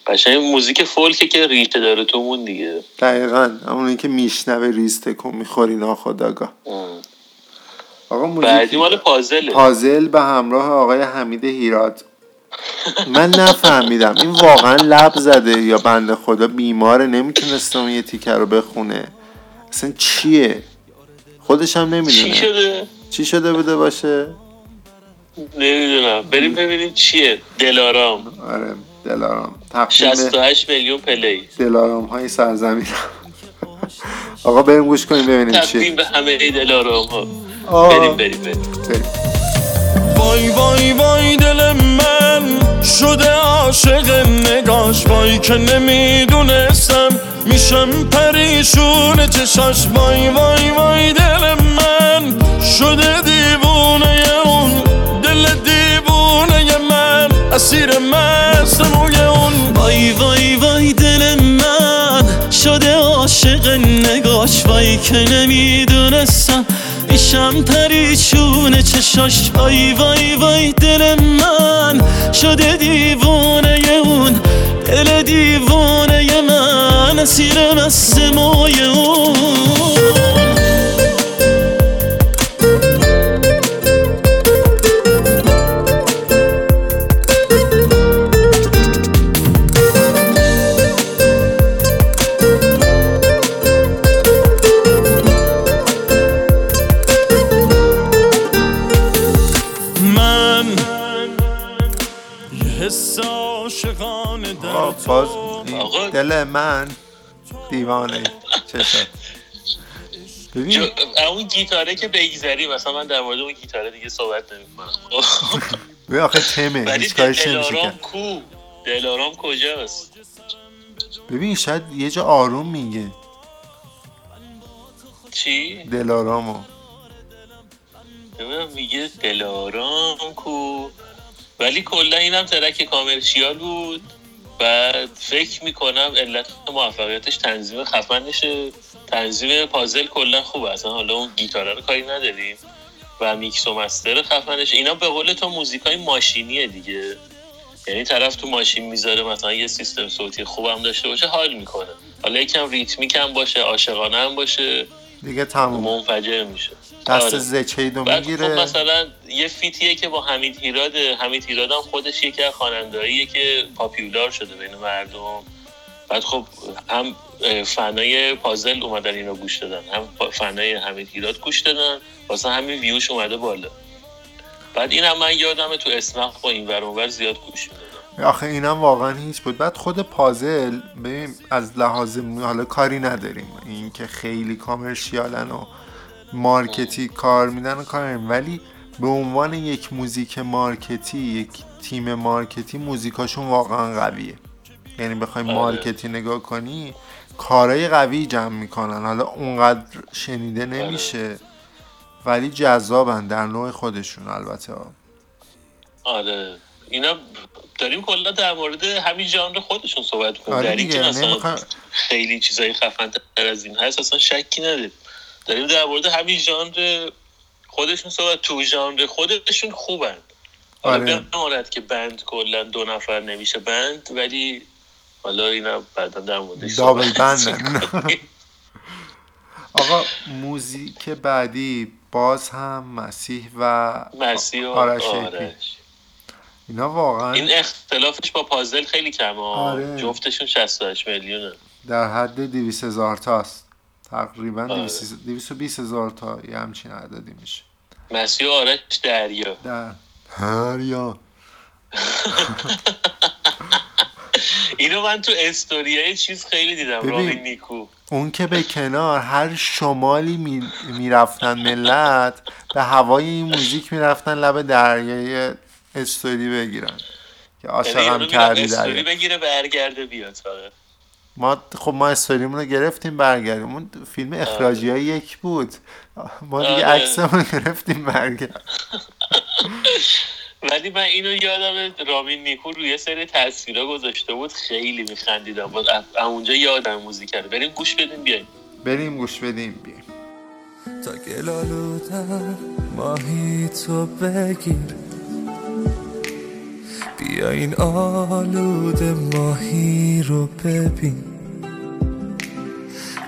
قشنگ موزیک فولکه که ریشه داره تو مون دیگه. دقیقا. همونی که میشنوه ریز تکون می‌خوری ناخداگاه. آقا بعدی موزیک مال پازله. پازل به همراه آقای حمید هیراد. من نفهمیدم. این واقعا لب زده یا بنده خدا؟ بیماره نمی‌تونستم یه تیکه رو بخونه. اصلا چیه؟ خودش هم چی نمی‌دونه. شده؟ چی شده بوده باشه؟ نمی‌دونم. بریم ببینیم چیه. دلارام. آره دلارام. تقدیم 68 میلیون پلی. دلارام های سرزمین. آقا بریم گوش کنیم ببینیم تقدیم چیه به همه دلارام ها آه. بریم بریم بریم. بریم. وای وای وای دل من شده عاشق نگاش. وای که نمی‌دونستم میشم پریشون چشاش. وای وای وای دل من شده دیوونه اون دل دیوونه من اسیر مست موی اون. وای وای وای دل من شده عاشق نگاش. وای که نمی‌دونستم میشم پریشون چشاش وای وای وای دل من شده دیوانه اون دل دیوانه من اسیر مست موی اون. من دیوانه. چه. ببین. اون گیتاره که بگذری مثلا من در مورد اون گیتاره دیگه صحبت نمی‌کنم. ببین آخه تمه هیچ کارش نمیشه کرد. کو؟ دلارام کجاست؟ ببین شاید یه جا آروم میگه. چی؟ دلارامو. میگه دلارام کو. ولی کلا اینم track commercial بود. بعد فکر می‌کنم علت موفقیتش تنظیم خفنشه تنظیم پازل کلا خوبه اصلا حالا اون گیتاره رو کاری نداریم و میکس و master خفنش. اینا به قول تو موزیکای ماشینیه دیگه. یعنی طرف تو ماشین می‌ذاره مثلا یه سیستم صوتی خوبم داشته باشه حال می‌کنه. حالا یکم ریتمیک هم باشه عاشقانه هم باشه. دیگه تموم. منفجر میشه. دست آره. زچیدو بعد خب می‌گیره مثلا یه فیتیه که با حمید هیراد حمید هیراد هم خودش یکی از خواننده‌ایه که پاپیولار شده بین مردم. بعد خب هم فنای پازل اومدن اینو گوش دادن. هم فنای حمید هیراد گوش دادن. واسه همین ویوش اومده بالا. بعد این هم من یادمه تو اسنپ با این ور زیاد گوش می‌دادم. آخه اینم واقعا هیچ بود. بعد خود پازل ببین از لحاظ حالا کاری نداریم. این که خیلی کامرشیالن و market ی کار میدن و کار. ولی به عنوان یک موزیک market ی یک تیم market ی موزیکاشون واقعا قویه. یعنی بخوای آره. market ی نگاه کنی کارهای قوی جمع می‌کنن. حالا اونقدر شنیده نمیشه ولی جذابن در نوع خودشون البته. آره. اینا داریم کلا در مورد همین ژانر خودشون صحبت کنیم آره در اینکه نمی‌خوام- خیلی چیزای خفن تر از این هست اصلا شکی نداریم داریم در مورد همین ژانر خودشون صحبت تو ژانر خودشون خوبن آره. بماند که بند کلا دو نفر نمیشه بند ولی حالا اینا بعدا در موردش دابل. می‌کنیم. آقا موزیک بعدی باز هم مسیح و مسیح و آرش آرش. اینا واقعا این اختلافش با پازل خیلی کمه. آره. جفتشون 68 میلیونه در حد 200 هزار تاست تقریبا آره. 220 هزار تا یه همچین عددی میشه مسیح آرش دریا در هر یا اینو من تو استوریای چیز خیلی دیدم ببین. رامین نیکو اون که به کنار هر شمالی می- می‌رفتن ملت به هوای این موزیک می‌رفتن لب دریای استوری بگیرن. که یعنی عاشقم کردی استوری بگیره برگرده بیاد فقط. ما خب ما استوریمون رو گرفتیم برگردیم. اون فیلم اخراجی های یک بود. ما دیگه آره. عکسمون گرفتیم برگرد. ولی من اینو یادم رامین نیکو روی یه سری تصویرا گذاشته بود خیلی میخندیدم. باز از اونجا یادم موزیک کرد. بریم گوش بدیم بیایم. بریم گوش بدیم بیایم. تا گلالودم ماهی تو بگیر. بیا این آلود ماهی رو ببین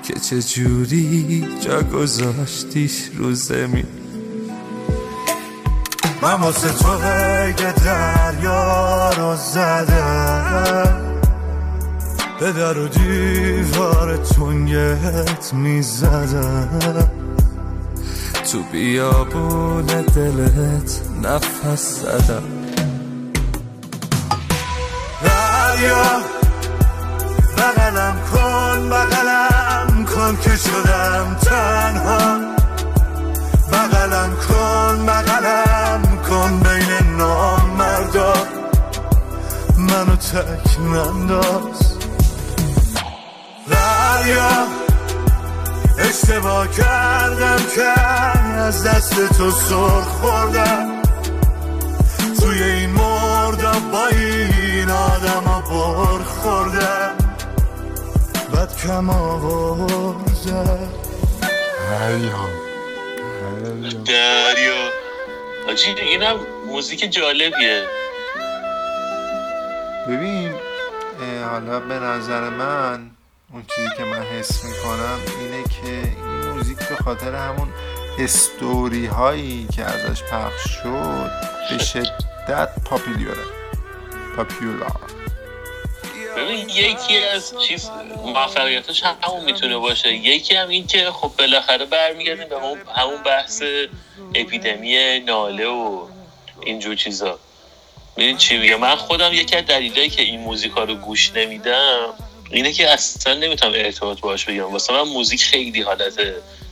که چه جوری جا گذاشتیش رو زمین. من واسه تو قید دریا رو زدم. به در و دیوار تنگت می‌زدم. تو بیابون دلت نفس زدم. دریا بغلم کن بغلم کن که شدم تنها. بغلم کن بغلم کن بین نامردا. منو تک ننداز. دریا. اشتباه کردم که از دست تو سر خوردم. توی این مردم با این بر خوردم بد کم آوردم دریا. آجی اینم موزیک جالبیه. ببین حالا به نظر من اون چیزی که من حس می‌کنم اینه که این موزیک به خاطر همون استوری هایی که ازش پخش شد به شدت پاپیلیوره. پاپیولار. ببین یکی از چیز موفقیتش هم همون می‌تونه باشه. یکی هم این که خب بالاخره برمیگردیم به همون, همون بحث اپیدمی ناله و اینجور چیزا. ببین چی میگه من خودم یکی از دلایلی که این موزیکا رو گوش نمیدم اینه که اصلا نمی‌تونم ارتباط باش بگم واسه من موزیک خیلی حالت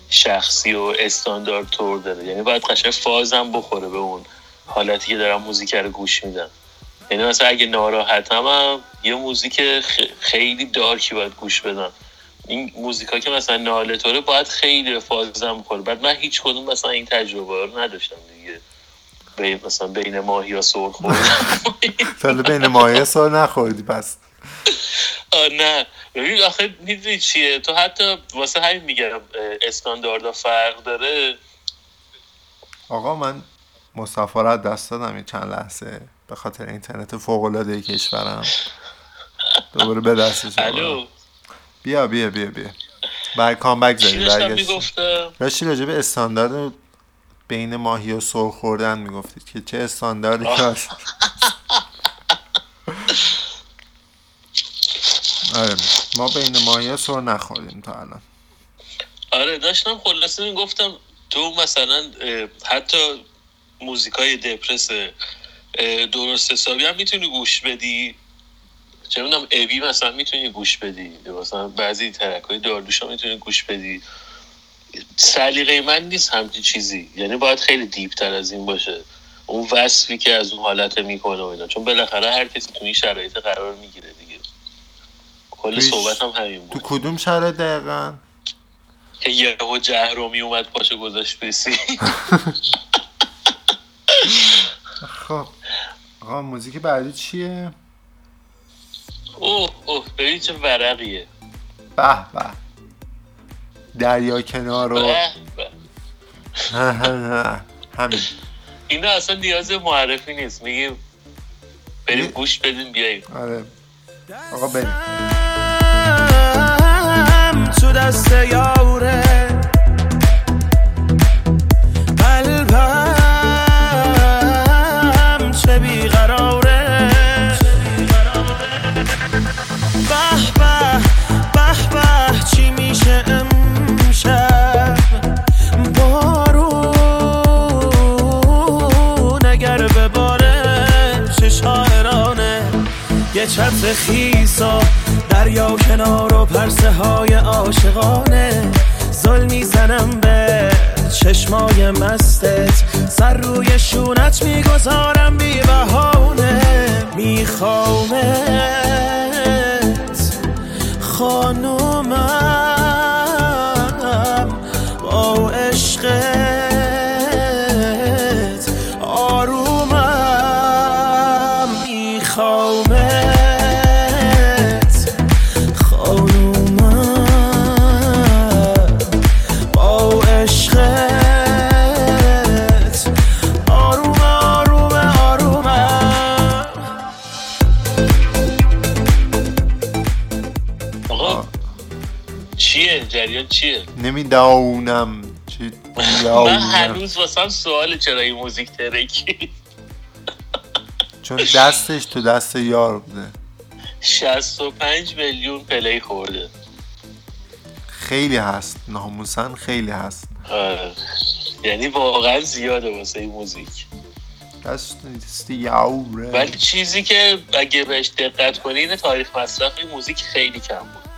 شخصی و استاندارد طور داره. یعنی باید قشنگ فازم بخوره به اون حالتی که دارم موزیک رو گوش میدم. یعنی مثلا اگه ناراحتم هم یه موزیک خیلی دارکی باید گوش بدم. این موزیکا که مثلا ناله طوره باید خیلی فازم بخوره بعد من هیچ کدوم مثلا این تجربه رو نداشتم دیگه. بین مثلا بین ماهی یا سر خوردم بین مایه سال نخوردی پس. نه. ببین آخه می‌دونی چیه؟ تو حتی واسه همین میگم اه، استانداردها فرق داره. آقا من مسافرت دست دادم این چند لحظه به خاطر اینترنت فوق العاده کشورم. دوباره به دستش. الو. بیا بیا بیا بیا. بر کامبک چی زدی داشتم برگشتی می‌گفتم؟ داشتی راجع به استاندارد بین ماهی و سر خوردن می‌گفتید که چه استانداردی هست. آره ما بین ماهی ها سر نخوردیم تا الان. آره داشتم خلاصه می‌گفتم تو مثلا حتی موزیکای دپرس درست حسابی هم می‌تونی گوش بدی؟ چه می‌دونم اوی مثلا می‌تونی گوش بدی مثلا بعضی ترک های داردوشا می‌تونی گوش بدی. سلیقه من نیست همچین چیزی. یعنی باید خیلی دیپ تر از این باشه. اون وصفی که از اون حالت می‌کنه و اینا. چون بالاخره هر کسی تو این شرایط قرار می‌گیره دیگه. کل صحبت هم همین تو بود. کدوم شهر دقیقا؟ که یهو جهرومی اومد پاشو گذاشت بسی خب. آقا موزیک بعدی چیه؟ اوه اوه ببین چه ورقیه. به به. دریا کنار و به. به. همین. اینا اصلا نیاز معرفی نیست. میگیم بریم گوش بدیم بیاییم. آره. آقا بریم. تو دست یاوره. چتر خیسا دریا کنار و پرسه های عاشقانه. زل می‌زنم به چشمای مستت. سر روی شونت می‌گذارم بی بهانه. میخوامت خانومم با عشقت چیه نمیداونم چی من هنوز واسم سوال چرا این موزیک ترکی. چون دستش تو دست یار بوده. 65 میلیون پلی خورده. خیلی هست. ناموسن خیلی هست. آره. یعنی واقعا زیاده واسه این موزیک. ولی چیزی که اگه بهش دقت کنی اینه تاریخ مصرف این موزیک خیلی کم بود.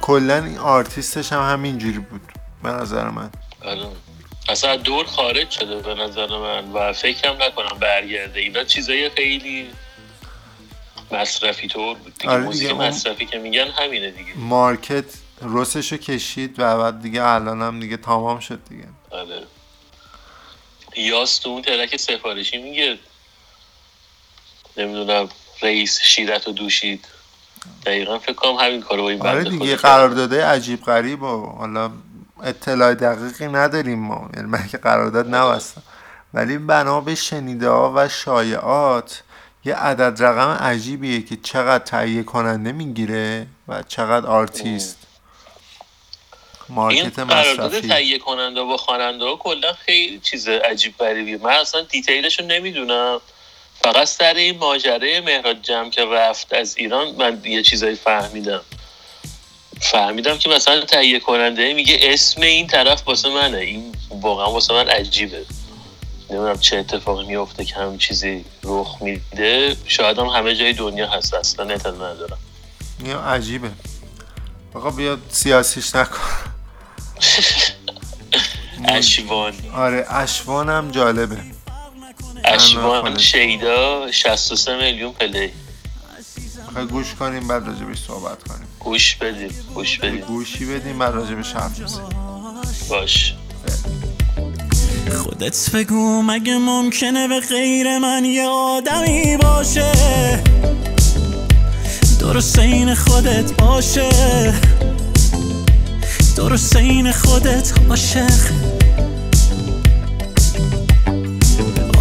کلا این آرتیستش هم همینجوری بود. به نظر من. آره. اصلا دور خارج شده به نظر من و فکرم نکنم برگرده. اینا چیزای خیلی مصرفی طور بود دیگه. آره دیگه، موزیک مصرفی که میگن همینه دیگه. مارکت رسشو کشید و بعد دیگه الان هم دیگه تمام شد دیگه. آره. یاس تو اون ترک سفارشی میگه. نمی‌دونم رئیس شیرت رو دوشید. دقیقا فکر کنم همین کارو با این آره دیگه خدا قرارداده عجیب غریب و حالا اطلاع دقیقی نداریم ما. یعنی من که قرارداد نبستم. ولی بنا به شنیده ها و شایعات یه عدد رقم عجیبیه که چقدر تهیه کننده می‌گیره و چقدر آرتیست. این مارکت قرارداد مصرفی. تهیه کننده با خواننده ها کلا خیلی چیز عجیب غریبیه. من اصلا دیتیلش رو نمی‌دونم. فقط سر این ماجرای مهراد جمع که رفت از ایران من یه چیزایی فهمیدم. فهمیدم که مثلا تهیه کننده میگه اسم این طرف واسه منه. این واقعا واسه من عجیبه. نمی‌دونم چه اتفاقی میفته که همین چیزی رخ میده. شاید هم همه جای دنیا هست. اصلا اطلاع ندارم. این عجیبه. آقا بیا سیاسیش نکن. اشوان. آره اشوان هم جالبه. اشوان. شیدا 63 میلیون پلی. گوش کنیم بعد راجبش صحبت کنیم. گوش بدیم گوش بدیم. گوشی بدیم بعد راجبش حرف بزنیم. باش. خودت بگو مگه ممکنه به غیر من یه آدمی باشه؟ درست این خودت باشه. درست این خودت عاشق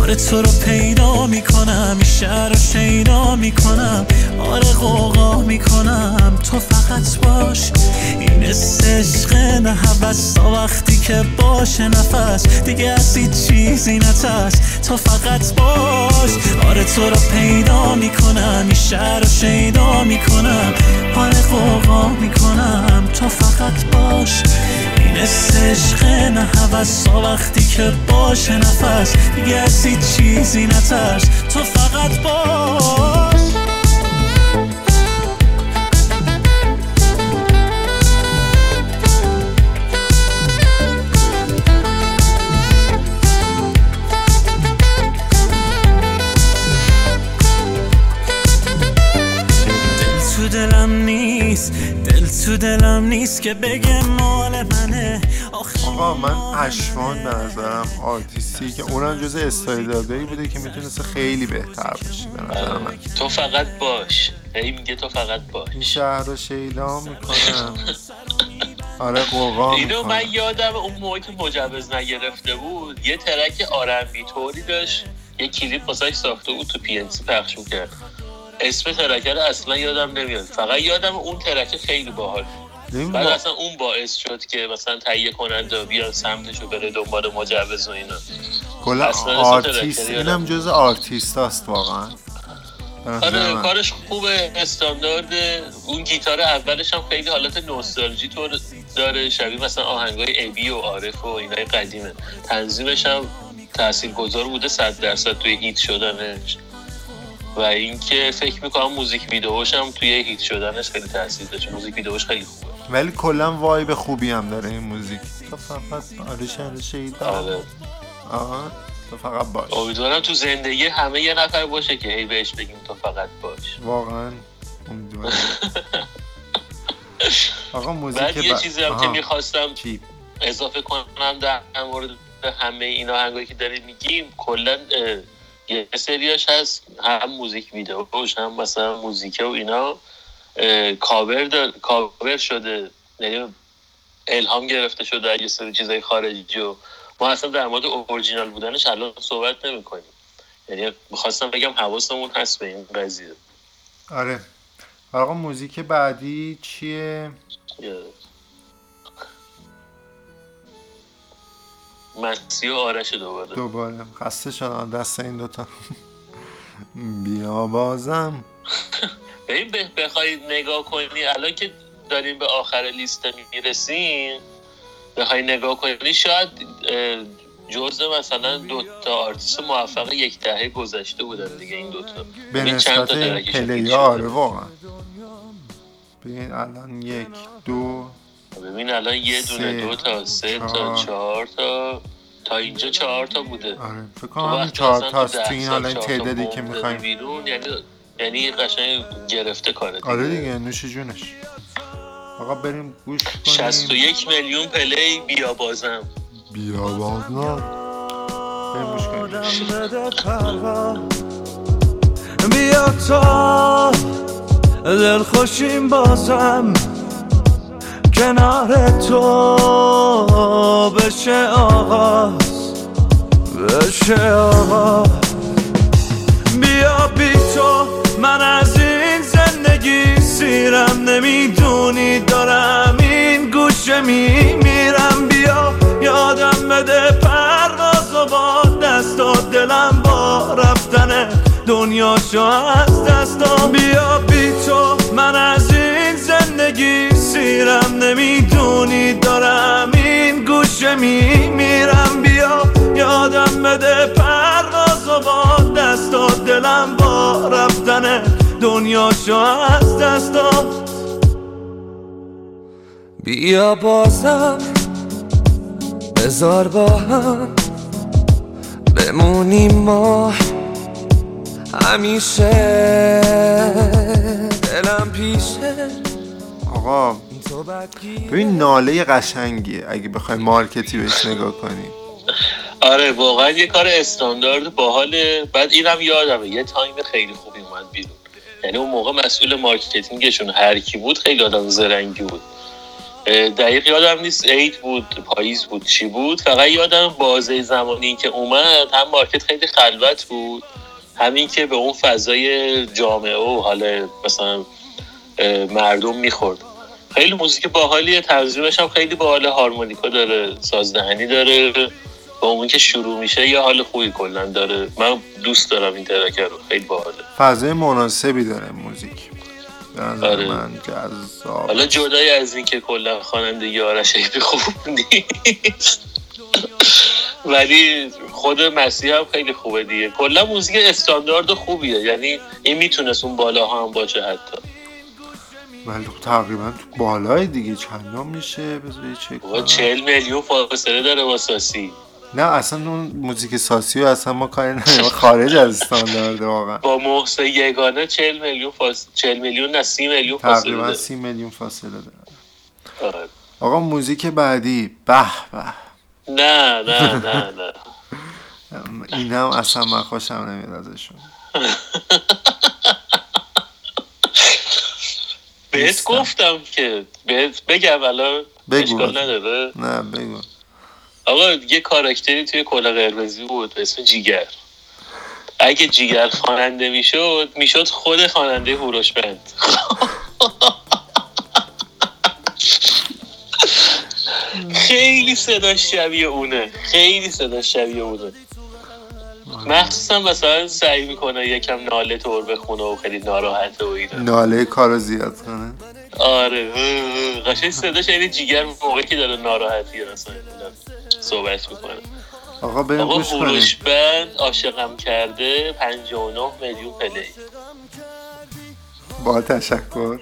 آره تو رو پیدا می‌کنم شهر رو شیدا می‌کنم. آره قوقا می‌کنم تو فقط باش. این عشق نه حوث تا وقتی که باشه نفس. دیگه از چیزی نترس تو فقط باش. آره تو رو پیدا می‌کنم این شهر رو شیدا می‌کنم. آره قوقا می‌کنم تو فقط باش. این عشق نه حوث تا وقتی که باشه نفس. دیگه از چیزی نترس. تو فقط باش نیست که بگه مال منه. آقا من اشوان به نظرم آرتیستی که اونم جز استایل دادایی بوده که می‌تونست خیلی بهتر بشه به نظر من. تو فقط باش. هی میگه تو فقط این باش شهر رو شیدا می‌کنم. آره غوغا اینو من یادم اون موقع که مجوز نگرفته بود یه track R&B طوری داشت. یه کلیپ واسش ساخته بود تو پی پخش می‌کرد. اسم track ه رو اصلا یادم نمیاد. فقط یادم اون track ه خیلی باحال بعد اصلا اون باعث شد که مثلا تهیه کننده بیان سمتش رو بره دنبال مجوز و اینا. کلا آرتیست اینم. جز آرتیست هست واقعا. آره. کارش خوبه استاندارد. اون گیتار اولش هم خیلی حالت نوستالژی طور داره. شبیه مثلا آهنگای ابی و عارف و اینای قدیمه. تنظیمش هم تاثیرگذار بوده صد درصد توی هیت شدنش. و اینکه فکر می‌کنم موزیک ویدئوش هم توی هیت شدنش خیلی تاثیر داشت موزیک ویدئوش خیلی خوبه. ولی کلا وایب خوبی هم داره این موزیک. تو فقط شهر شیدا آره. آه تو فقط باش. امیدوارم تو زندگی همه یه نفر باشه که هی بهش بگیم تو فقط باش. واقعا امیدوارم. آقا موزیک بعد یه چیزی هم که آها. می‌خواستم چی؟ اضافه کنم در مورد همه این آهنگایی که داریم میگیم کلا یه سریاش هست هم موزیک ویدئوش هم مثلا موزیکه و اینا. کاور دار... کاور شده یعنی الهام گرفته شده از یه سری چیزای خارجی و ما اصلا در مورد اورجینال بودنش الان صحبت نمی کنیم یعنی می‌خواستم بگم حواسمون هست به این قضیه. آره. آقا موزیک بعدی چیه؟ یه- مسیح و آرش دوباره. دوباره. خسته شدم. دست این دوتا. بیا بازم. ببین بخوای نگاه کنی الان که داریم به آخر لیست می‌رسیم بخوای نگاه کنی شاید جزء مثلا دو تا آرتیست موفق یک دهه گذشته بودن دیگه این دوتا. به نسبت ترکشون هیت پلیا شده. آره واقعا. ببین الان یک دو ببین الان یه دونه دو تا سه تا چهار. تا. تا اینجا چهار تا بوده. آره فکر تو کنم چهار ده تو این حالا این تا تعدادی که می‌خوایم. بیرون یعنی یعنی قشنگ گرفته کاره دیگه. آره دیگه. نوش جونش. آقا بریم گوش کنیم. 61 میلیون پلی بیا بازم. بیا بازم. بریم گوش کنیم. بیا تا. دل خوشیم بازم. کنار تو بشه آغاز بشه آغاز. بیا بی تو من از این زندگی سیرم نمی‌دونی دارم این گوشه میمیرم. بیا یادم بده پرواز و با دستات دلم با رفتن دنیاشو از دستام بیا بی تو من از زندگی سیرم نمی‌دونی دارم این گوشه میمیرم. بیا یادم بده پرواز و با دستات دلم با رفتن دنیاشو از دستام بیا بازم بذار با هم بمونیم ما. همیشه دلم پیشه. آقا ببین ناله قشنگیه. اگه بخوای مارکتی بهش نگاه کنی. آره واقعا یه کار استاندارد باحاله. بعد اینم یادمه یه تایم خیلی خوبی اومد بیرون. یعنی اون موقع مسئول marketing شون هر کی بود خیلی آدم زرنگی بود. دقیق یادم نیست عید بود پاییز بود چی بود. فقط یادم بازه زمانی که اومد هم market خیلی خلوت بود همین که به اون فضای جامعه و حالا مثلا مردم می‌خورد. خیلی موزیک باحالیه تنظیمش هم خیلی باحاله هارمونیکا داره سازدهنی داره با اون که شروع میشه یه حال خوبی کلا داره. من دوست دارم این track ه رو خیلی باحاله. فضای مناسبی داره موزیک. آره. من جذاب. حالا جدای از این که کلا خوانندگی آرش خیلی خوب نیست. ولی خود مسیح هم خیلی خوبه دیگه. کلا موزیک استاندارد خوبیه. یعنی این می‌تونست اون بالاها هم باشه حتی. ولی خب تقریبا تو بالای دیگه چندم میشه؟ بذار چک کنم. 40 میلیون فاصله داره با ساسی. نه اصلا اون موزیک ساسی رو اصلا ما کاری نداریم. خارج از استاندارد واقعا. با محسن یگانه 40 میلیون فاصله 40 میلیون نه 30 میلیون فاصله تقریبا داره. سی میلیون فاصله داره. آره. آقا موزیک بعدی. به به. نه نه نه نه. این هم اصلا من خوشم نمیاد ازشون. بهت نیستم. گفتم که بهت بگم الان بگو. اشکال نداره. نه بگو. آقا یه کاراکتری توی کلا قرمزی بود به اسم جیگر. اگه جیگر خواننده می‌شد می‌شد خود خواننده هوروش بند. خیلی صدا شبیه اونه. خیلی صدا شبیه اونه. مخصوصا مثلا سعی می‌کنه یکم ناله طور بخونه و خیلی ناراحته و اینا. ناله کارو زیاد کنه. آره. قشنگ صداش یعنی جیگر موقعی که داره ناراحتی مثلا صحبت می‌کنه. آقا بریم آقا گوش کنیم. بند عاشقم کرده 59 میلیون پلی. با تشکر.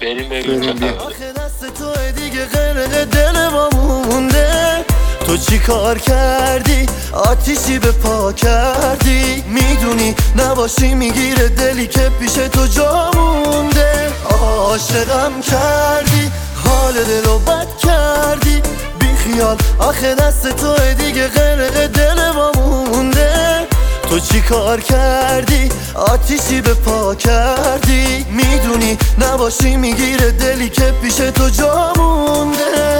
بریم ببینیم چه بریم آخه دست تو دیگه غرق دل ما مونده. تو چی کار کردی؟ آتیشی به پا کردی؟ می‌دونی نباشی می‌گیره دلی که پیش تو جا مونده. عاشقم کردی حال دلو بد کردی. بی خیال آخه دست تو دیگه غرق دل ما مونده. تو چی کار کردی؟ آتیشی به پا کردی. می‌دونی نباشی می‌گیره دلی که پیش تو جا مونده.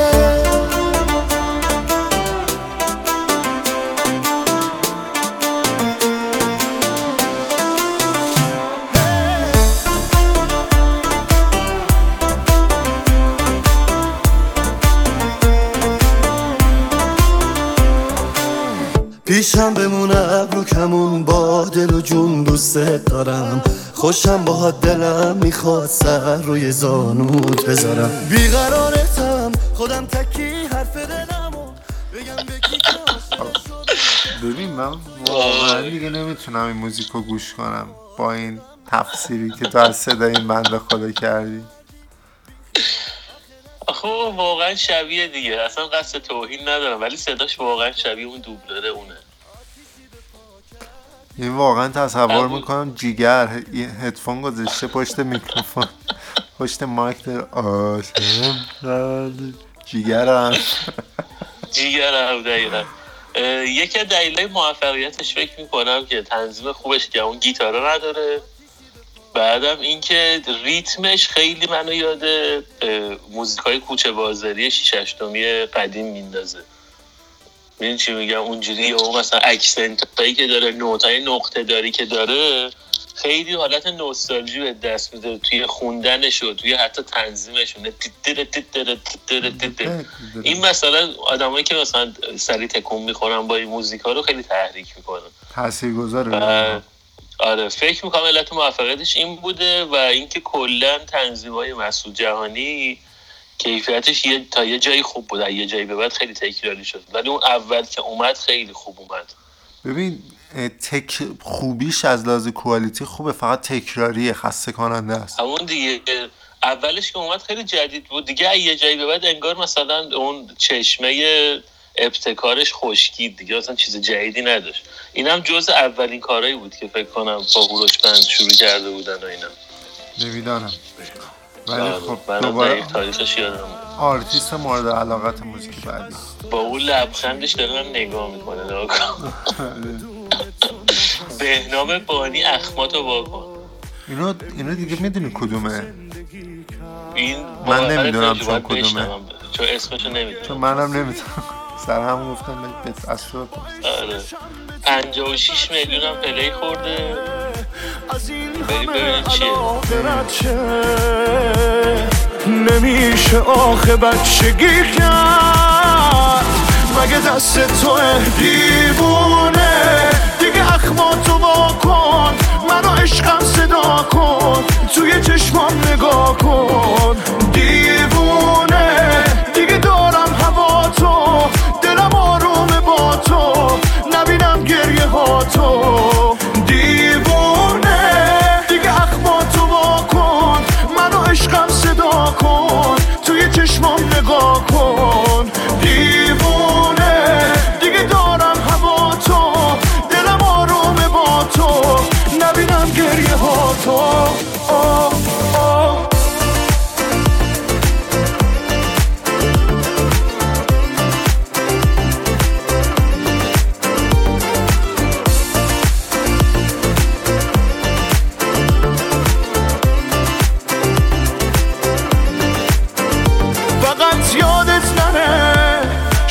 پیشم بمونه ابرو کمون با دل و جون دوست دارم. خوشم با دلم می‌خواد سر روی زانوت بذارم. بیقرارتم خودم تکی حرف دلمو. بگم شدم. ببین من واقعا دیگه نمی‌تونم این موزیک رو گوش کنم با این تفسیری که تو از صدای این بنده خدا کردی. بابا واقعا شبیه دیگه. اصلا قصد توهین ندارم ولی صداش واقعا شبیه اون دوبلره اونه. این واقعا تصور. می‌کنم جیگر هدفون گذاشته پشت میکروفون. پشت مایک داره. آسم جیگرم. جیگر هم دقیقا یکی از دلایل موفقیتش فکر می‌کنم که تنظیم خوبش که اون گیتارا نداره. بعدم اینکه ریتمش خیلی منو یاد موزیکای کوچه بازاری شیش هشتمی قدیم میندازه. می‌دونی چی میگم؟ اونجوری اون مثلا اکسنت هایی که داره نوت های نقطه داری که داره خیلی حالت نوستالژی به دست میده. توی خوندنش و توی حتی تنظیمشون این مثلا آدمایی که مثلا سری تکون می‌خورن با این موزیک ها رو خیلی تحریک می‌کنن. تأثیر و گذاره آره فکر می‌کنم علت موفقیتش این بوده و اینکه کلا تنظیم های مسعود جهانی کیفیتش یه تا یه جایی خوب بود. یه جایی به بعد خیلی تکراری شد. ولی اون اول که اومد خیلی خوب اومد. ببین تک خوبیش از لحاظ کوالیتی خوبه. فقط تکراریه خسته کننده است. همون دیگه اولش که اومد خیلی جدید بود. دیگه یه جایی به بعد انگار مثلا اون چشمه ابتکارش خشکید دیگه اصلا چیز جدیدی نداشت. اینم جز اولین کارهایی بود که فکر کنم با هوروش بند شروع کرده بودن و اینا. نمی‌دانم ولی آره، خب دوباره تاریخش یادم. آرتیست مورد علاقت موزیک بعدی با اون لبخندش داره من نگاه می‌کنه. بهنام بانی اخماتو واکن اینو اینو دیگه می‌دونی کدومه این من نمی‌دونم چون کدومه. چون اسمشو نمی‌دونم چون منم نمی‌تونم سر هم گفتم از تو بپرس. آره 56 میلیون هم play خورده از این همه. علاقه چه نمیشه آخه بچگی کرد. مگه دست تو دیوونه؟ دیگه اخماتو وا کن. منو عشقم صدا کن. توی چشمام نگاه کن. دیوونه. دیگه دارم هوا تو. دلم آرومه با تو. نگاه کن. دیوونه. دیگه دارم هوا تو. دلم آرومه با تو. نبینم گریه ها تو. آه.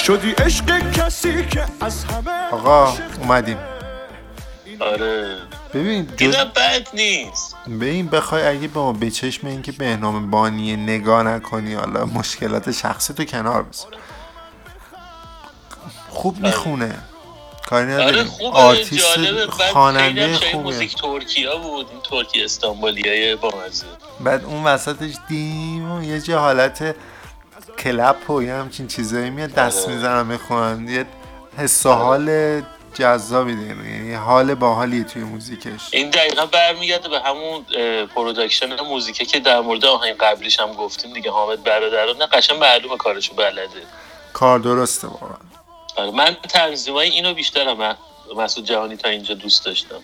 کسی که از همه آقا اومدیم. آره. ببین جز... اینا بد نیست. ببین بخوای اگه به ما به چشم اینکه بهنام بانی نگاه نکنی حالا مشکلات شخصی تو کنار بذار. خوب می‌خونه. کاری آره نداریم. خوبه آرتیست جالبه. بعد خیلی خواننده خوبه. موزیک ترکیا بود این ترکی استانبولی های بامزه. بعد اون وسطش دیم و یه جا حالت clap و یه همچین چیزایی میاد دست آره. می‌زنم می‌خونن. یه حس و حال جذابی داره یعنی حال باحالیه توی موزیکش. این دقیقا برمیگرده به همون production موزیکه که در مورد آهنگ قبلیش هم گفتیم دیگه. حامد برادران نه قشنگ معلومه کارشو بلده. کار درسته واقعا. آره من تنظیمای اینو بیشتر هم مسعود جهانی تا اینجا دوست داشتم.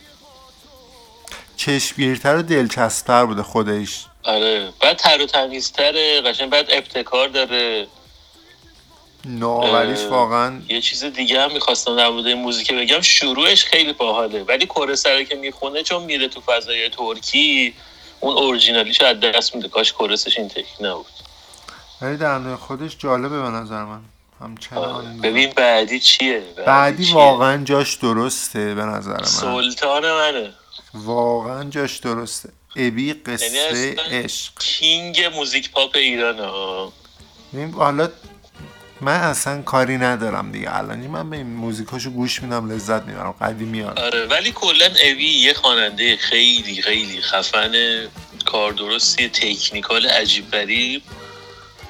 چشمگیرتر و دلچسبتر بوده خودش. آره. بعد تر و تمیزتره قشنگ بعد ابتکار داره. نوآوریش واقعا یه چیز دیگه هم می‌خواستم در مورد موزیک بگم. شروعش خیلی باحاله. ولی کره سره که می‌خونه چون میره تو فضای ترکی اون اورجینالیش از دست میده. کاش کورسش این تکنیک نبود. ولی در خودش جالبه به نظر من. همچنان ببین بعدی چیه؟ بعدی چیه؟ واقعا جاش درسته به نظر من. سلطان منه. واقعا جاش درسته. ابی یعنی قصه عشق. king موزیک پاپ ایران ها حالا من اصلا کاری ندارم دیگه. الان من به این موزیکاشو گوش میدم لذت می‌برم. قدیمی ها آره ولی کلا ابی یه خواننده خیلی خیلی خفن کار درستی technical عجیب غریب.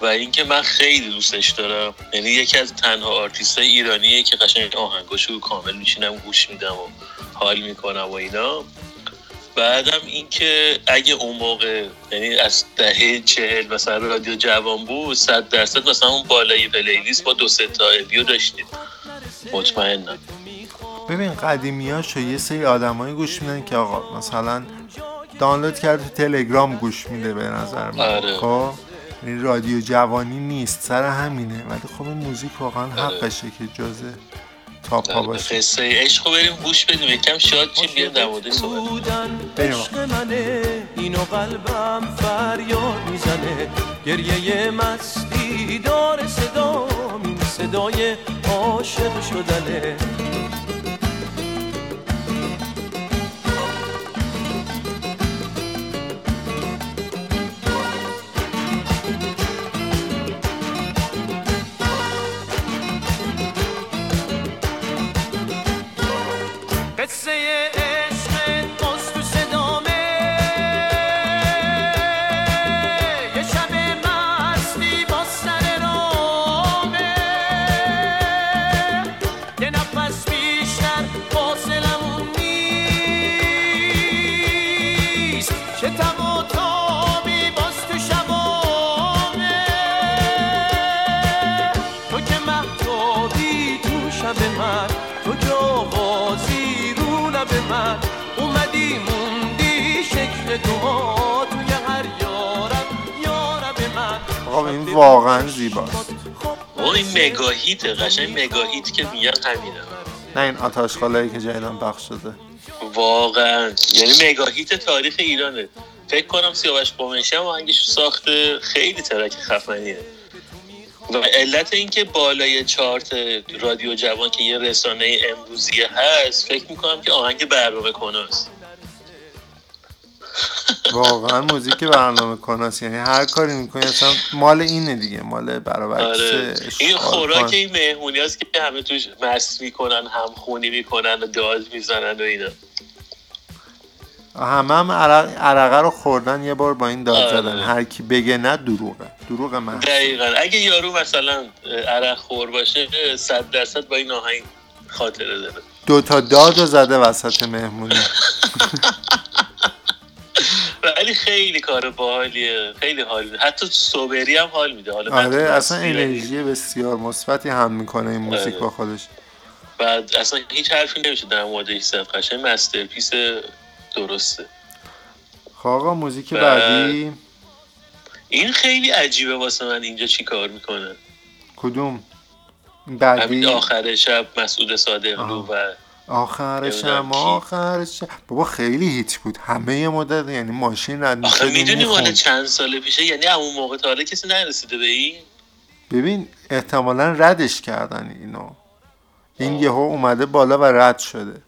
و اینکه من خیلی دوستش دارم. یعنی یکی از تنها آرتیست های ایرانیه که قشنگ آهنگاشو کامل میشینم گوش میدم و حال می‌کنم و اینا. بعدم اینکه اگه اون موقع یعنی از دهه چهل مثلا رادیو جوان بود صد درصد مثلا اون بالای پلیلیست با دو سه تا اویو داشتیم. مطمئنم. ببین قدیمیاشو یه سری آدمایی گوش میدن که آقا مثلا دانلود کرده تو تلگرام گوش میده به نظر من. آره. خب؟ این رادیو جوانی نیست سر همینه. ولی خب این موزیک واقعا آره. حقشه که جزه تاپ ها باشه. قصه عشق رو بریم گوش بدیم. یکم شاد چیم بیا در موردش صحبت. عشق منه اینو قلبم فریاد می‌زنه. گریه مستی داره صدا این صدای عاشق شدنه. واقعا زیباست. او این مگاهیته قشنگ مگاهیت که میگن همینه. نه این آتش خالایی که جدیدن پخش شده. واقعا. یعنی مگاهیت تاریخ ایرانه. فکر کنم سیاوش قمیشی هم آهنگش ساخته خیلی ترک خفنیه. و علت اینکه بالای چارت رادیو جوان که یه رسانه امروزی هست فکر می‌کنم که آهنگ برنامه کناست. واقعا موزیک برنامه کناست. یعنی هر کاری می‌کنی اصلا مال اینه دیگه مال برابر آره. این خوراک این مهمونی هست که همه توش مست می‌کنن هم خونی می‌کنن و داد می‌زنن و اینا. همه هم عرق عرقه رو خوردن یه بار با این داد آره. زدن. هر کی بگه نه دروغه. دروغ من دقیقا. اگه یارو مثلا عرق خور باشه صد درصد با این آهنگ خاطره داره. دو تا داد زده وسط مهمونی. ولی خیلی کار باحالیه خیلی حال حتی صبری هم حال میده. حالا آره اصلا انرژی بسیار مثبتی هم می‌کنه این موزیک آره. با خودش. بعد اصلا هیچ حرفی نمیشه در موردش زد قشنگ masterpiece درسته. خب آقا موزیک و- بعدی؟ این خیلی عجیبه واسه من اینجا چی کار می‌کنه. کدوم؟ همین بعدی؟ آخر شب مسعود صادقلو. و آخر شب نمی‌دونم کی. آخر شب. بابا خیلی هیت بود. همه یه مدت یعنی ماشین رد آخه می‌دونی مال. چند سال پیشه؟ یعنی اون موقع تا حالا کسی نرسیده به این؟ ببین احتمالا ردش کردن اینو. این یهو اومده بالا و رد شده.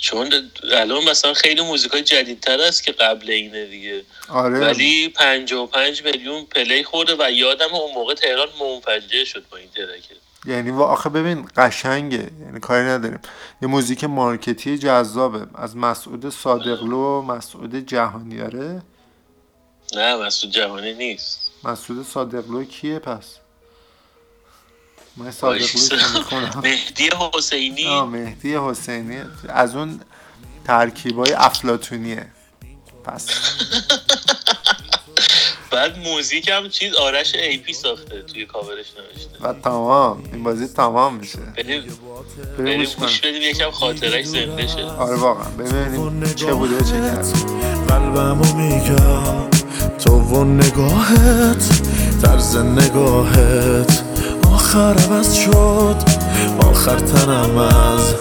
چون الان مثلا خیلی موزیک های جدیدتر است که قبل اینه دیگه. آره. ولی 55 میلیون پلی خورده و یادم اون موقع تهران منفجر شد با این ترکه. یعنی و آخه ببین قشنگه یعنی کاری نداریم. یه موزیک مارکتی جذابه. از مسعود صادقلو و مسعود جهانیاره نه مسعود جهانی نیست. مسعود صادقلو کیه پس؟ من صادقلو مهدی حسینی. آه مهدی حسینی. از اون ترکیبای افلاتونیه پس. بعد موزیک هم چیز آرش ای پی ساخته توی کاورش نوشته. و تمام. این بازی تمام میشه. بریم. گوش. بدیم یکم خاطرش زنده شه. آره واقعا. ببینیم چه بوده چه کرد قلبمو میگم. تو و نگاهت طرز نگاهت. آخر عوض شد. آخر تنم از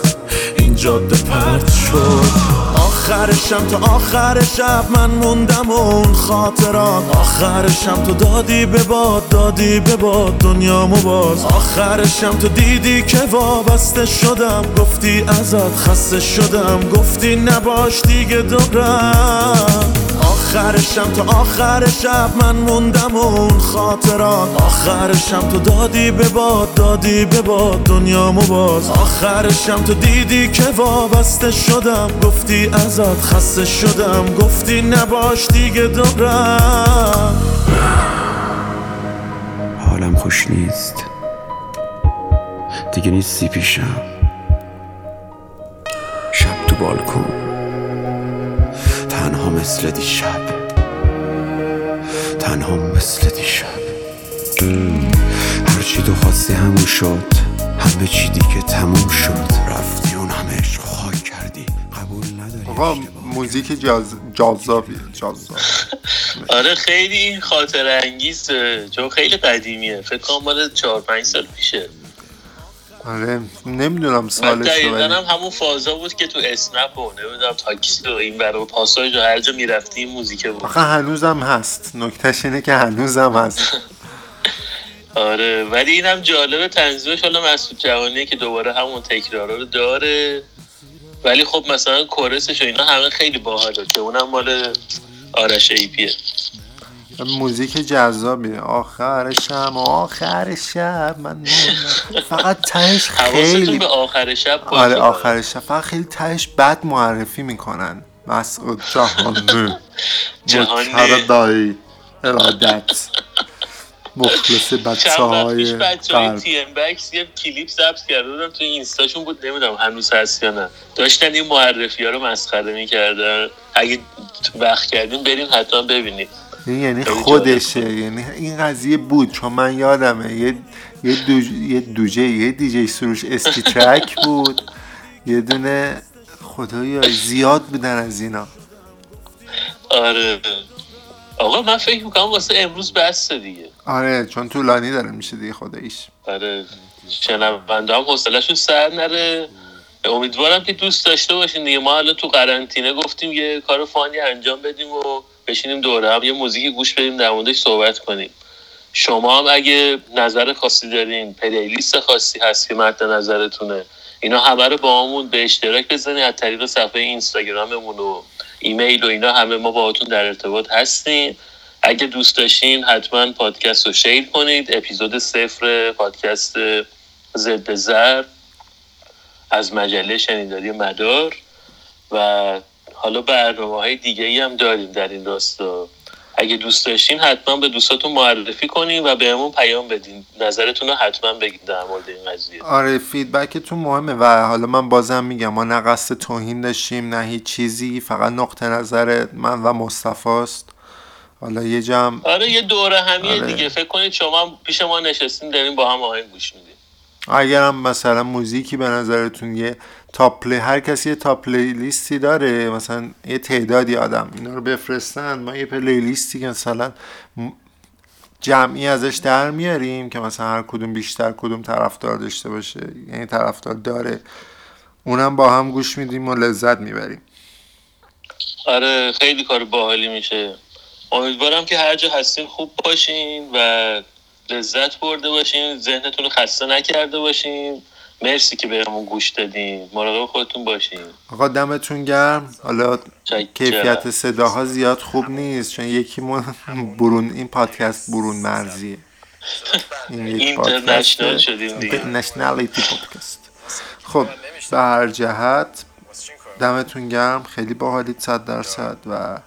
این جاده پرت شد. آخرشم تا آخر شب من موندم و اون خاطرات. آخرشم تو دادی به باد دادی به باد دنیامو باز. آخرشم تو دیدی که وابسته شدم گفتی ازت خسته شدم گفتی نباش دیگه دورم آخرشم تا آخر شب من موندم و اون خاطرات. آخرشم تو دادی به باد دادی به باد دنیامو باز. آخرشم تو دیدی که وابسته شدم. گفتی ازت خسته شدم. گفتی نباش دیگه دورم حالم خوش نیست. دیگه نیستی پیشم. شب تو بالکن. تنها مثل دیشب. تنها مثل دیشب. هرچی تو خواستی همون شد همه چی دیگه تموم شد. رفتی اون همه عشق خاک کردی. قبول نداری. آقا موزیک جاز... جذابیه جذاب. آره خیلی خاطر انگیزه چون خیلی قدیمیه. فکر کنم مال 4 5 سال پیشه. آره نمی‌دونم سالش رو دقیقا هم همون فازا بود که تو اسنپ و نمی‌دونم تاکسی و این برای پاساژ و هر جا می‌رفتی این موزیک بود. آخه هنوزم هست. نکتهش اینه که هنوزم هست. آره ولی اینم جالبه تنظیمش. حالا مسعود جوانیه که دوباره همون تکرارا رو داره. ولی خب مثلا کورسش و اینا همه خیلی باحاله که اونم مال آرش ایپیه. موزیک جذابیه. آخر شب آخر شب من. فقط تهش خیلی به آخر شب آره آخر شب. فقط خیلی تهش بد معرفی می‌کنن. مسعود جهانی جهانی. دایی ارادت. مخلص بچه های بچه های تی ام بکس یه کلیپ ضبط کرده بودم توی اینستاشون بود. نمی‌دونم هنوز هست یا نه. داشتن این معرفی ها رو مسخره می‌کردن. اگه وقت کردیم بریم حتما ببینیم این یعنی خودشه یعنی این قضیه بود. چون من یادمه یه یه, دوج... یه دوجه یه دیجی سروش اسکی ترک بود. یه دونه خدایا زیاد بودن از اینا. آره. آقا من فکر می‌کنم واسه امروز بسته دیگه. آره چون طولانی داره میشه دیگه خداییش. آره. شنونده هم حوصله‌شون سر نره. امیدوارم که دوست داشته باشین دیگه. ما حالا تو قرنطینه گفتیم یه کار فانی انجام بدیم و بشینیم دوره هم یه موزیکی گوش بدیم در موردش صحبت کنیم. شما هم اگه نظر خاصی دارین پلیلیست خاصی هست که مد نظرتونه اینا همه رو با همون به اشتراک بزنید از طریق صفحه اینستاگراممون و ایمیل و اینا همه ما باهاتون در ارتباط هستیم. اگه دوست داشتین حتما پادکست رو شیر کنید. اپیزود صفر پادکست ضد زر از مجله شنیداری مدار و حالا برنامه های دیگه ای هم داریم در این راستا. اگه دوست داشتین حتما به دوستاتون معرفی کنین و بهمون پیام بدین. نظرتون رو حتما بگید در مورد این قضیه. آره فیدبکتون مهمه و حالا من بازم میگم ما نه قصد توهین داشتیم نه هیچ چیزی فقط نقطه نظر من و مصطفاست حالا یه جمع آره یه دوره همیه آره. دیگه. فکر کنید شما پیش ما نشستین دارین با هم آهنگ گوش میدین. اگرم مثلا موزیکی به نظرتون یه top play هر کسی یه top list ی داره مثلا یه تعدادی آدم اینا رو بفرستن ما یه playlist ی که مثلا جمعی ازش در میاریم که مثلا هر کدوم بیشتر کدوم طرفدار داشته باشه یعنی طرفدار داره. اونم با هم گوش میدیم و لذت می‌بریم. آره خیلی کار باحالی میشه. امیدوارم که هر جا هستین خوب باشین و لذت برده باشین ذهنتون رو خسته نکرده باشین. مرسی که بهمون گوش دادین. مراقب خودتون باشین. آقا دمتون گرم. حالا. کیفیت صداها زیاد خوب نیست چون یکی ما برون این پادکست برون مرزیه. این یک اینترنشنال پادکست نشنالیتی پادکست. خب به هر جهت دمتون گرم. خیلی باحالید صد درصد و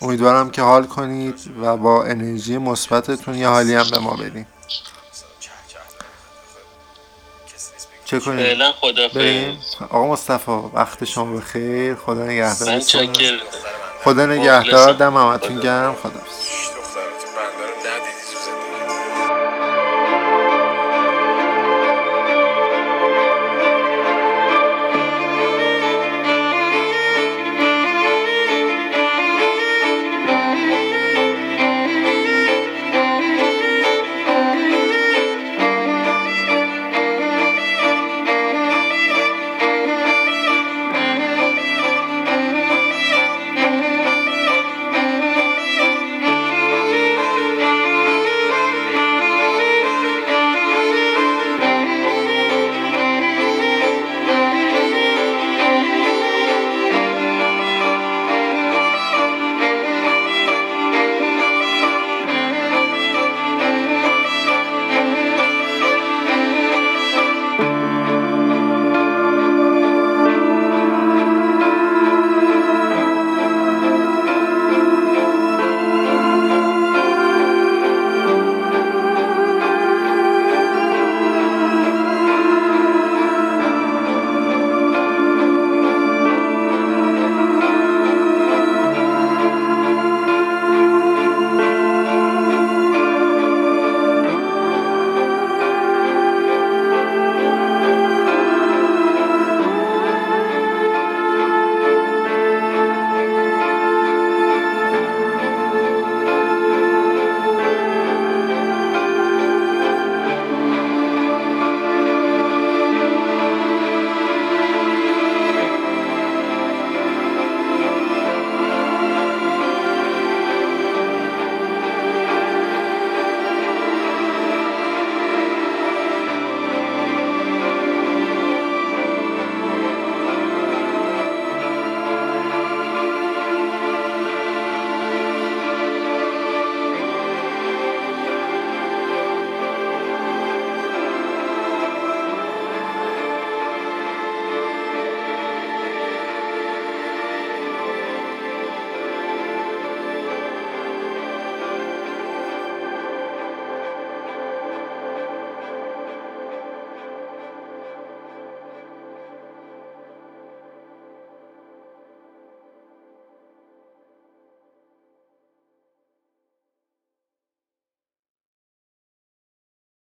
امیدوارم که حال کنید و با انرژی مثبتتون یه حالی هم به ما بدین. چه کنیم؟ فعلا خدافظ. آقا مصطفی وقت شما بخیر. خدا چکر خدا نگهدار. دم همتون. گرم. خدا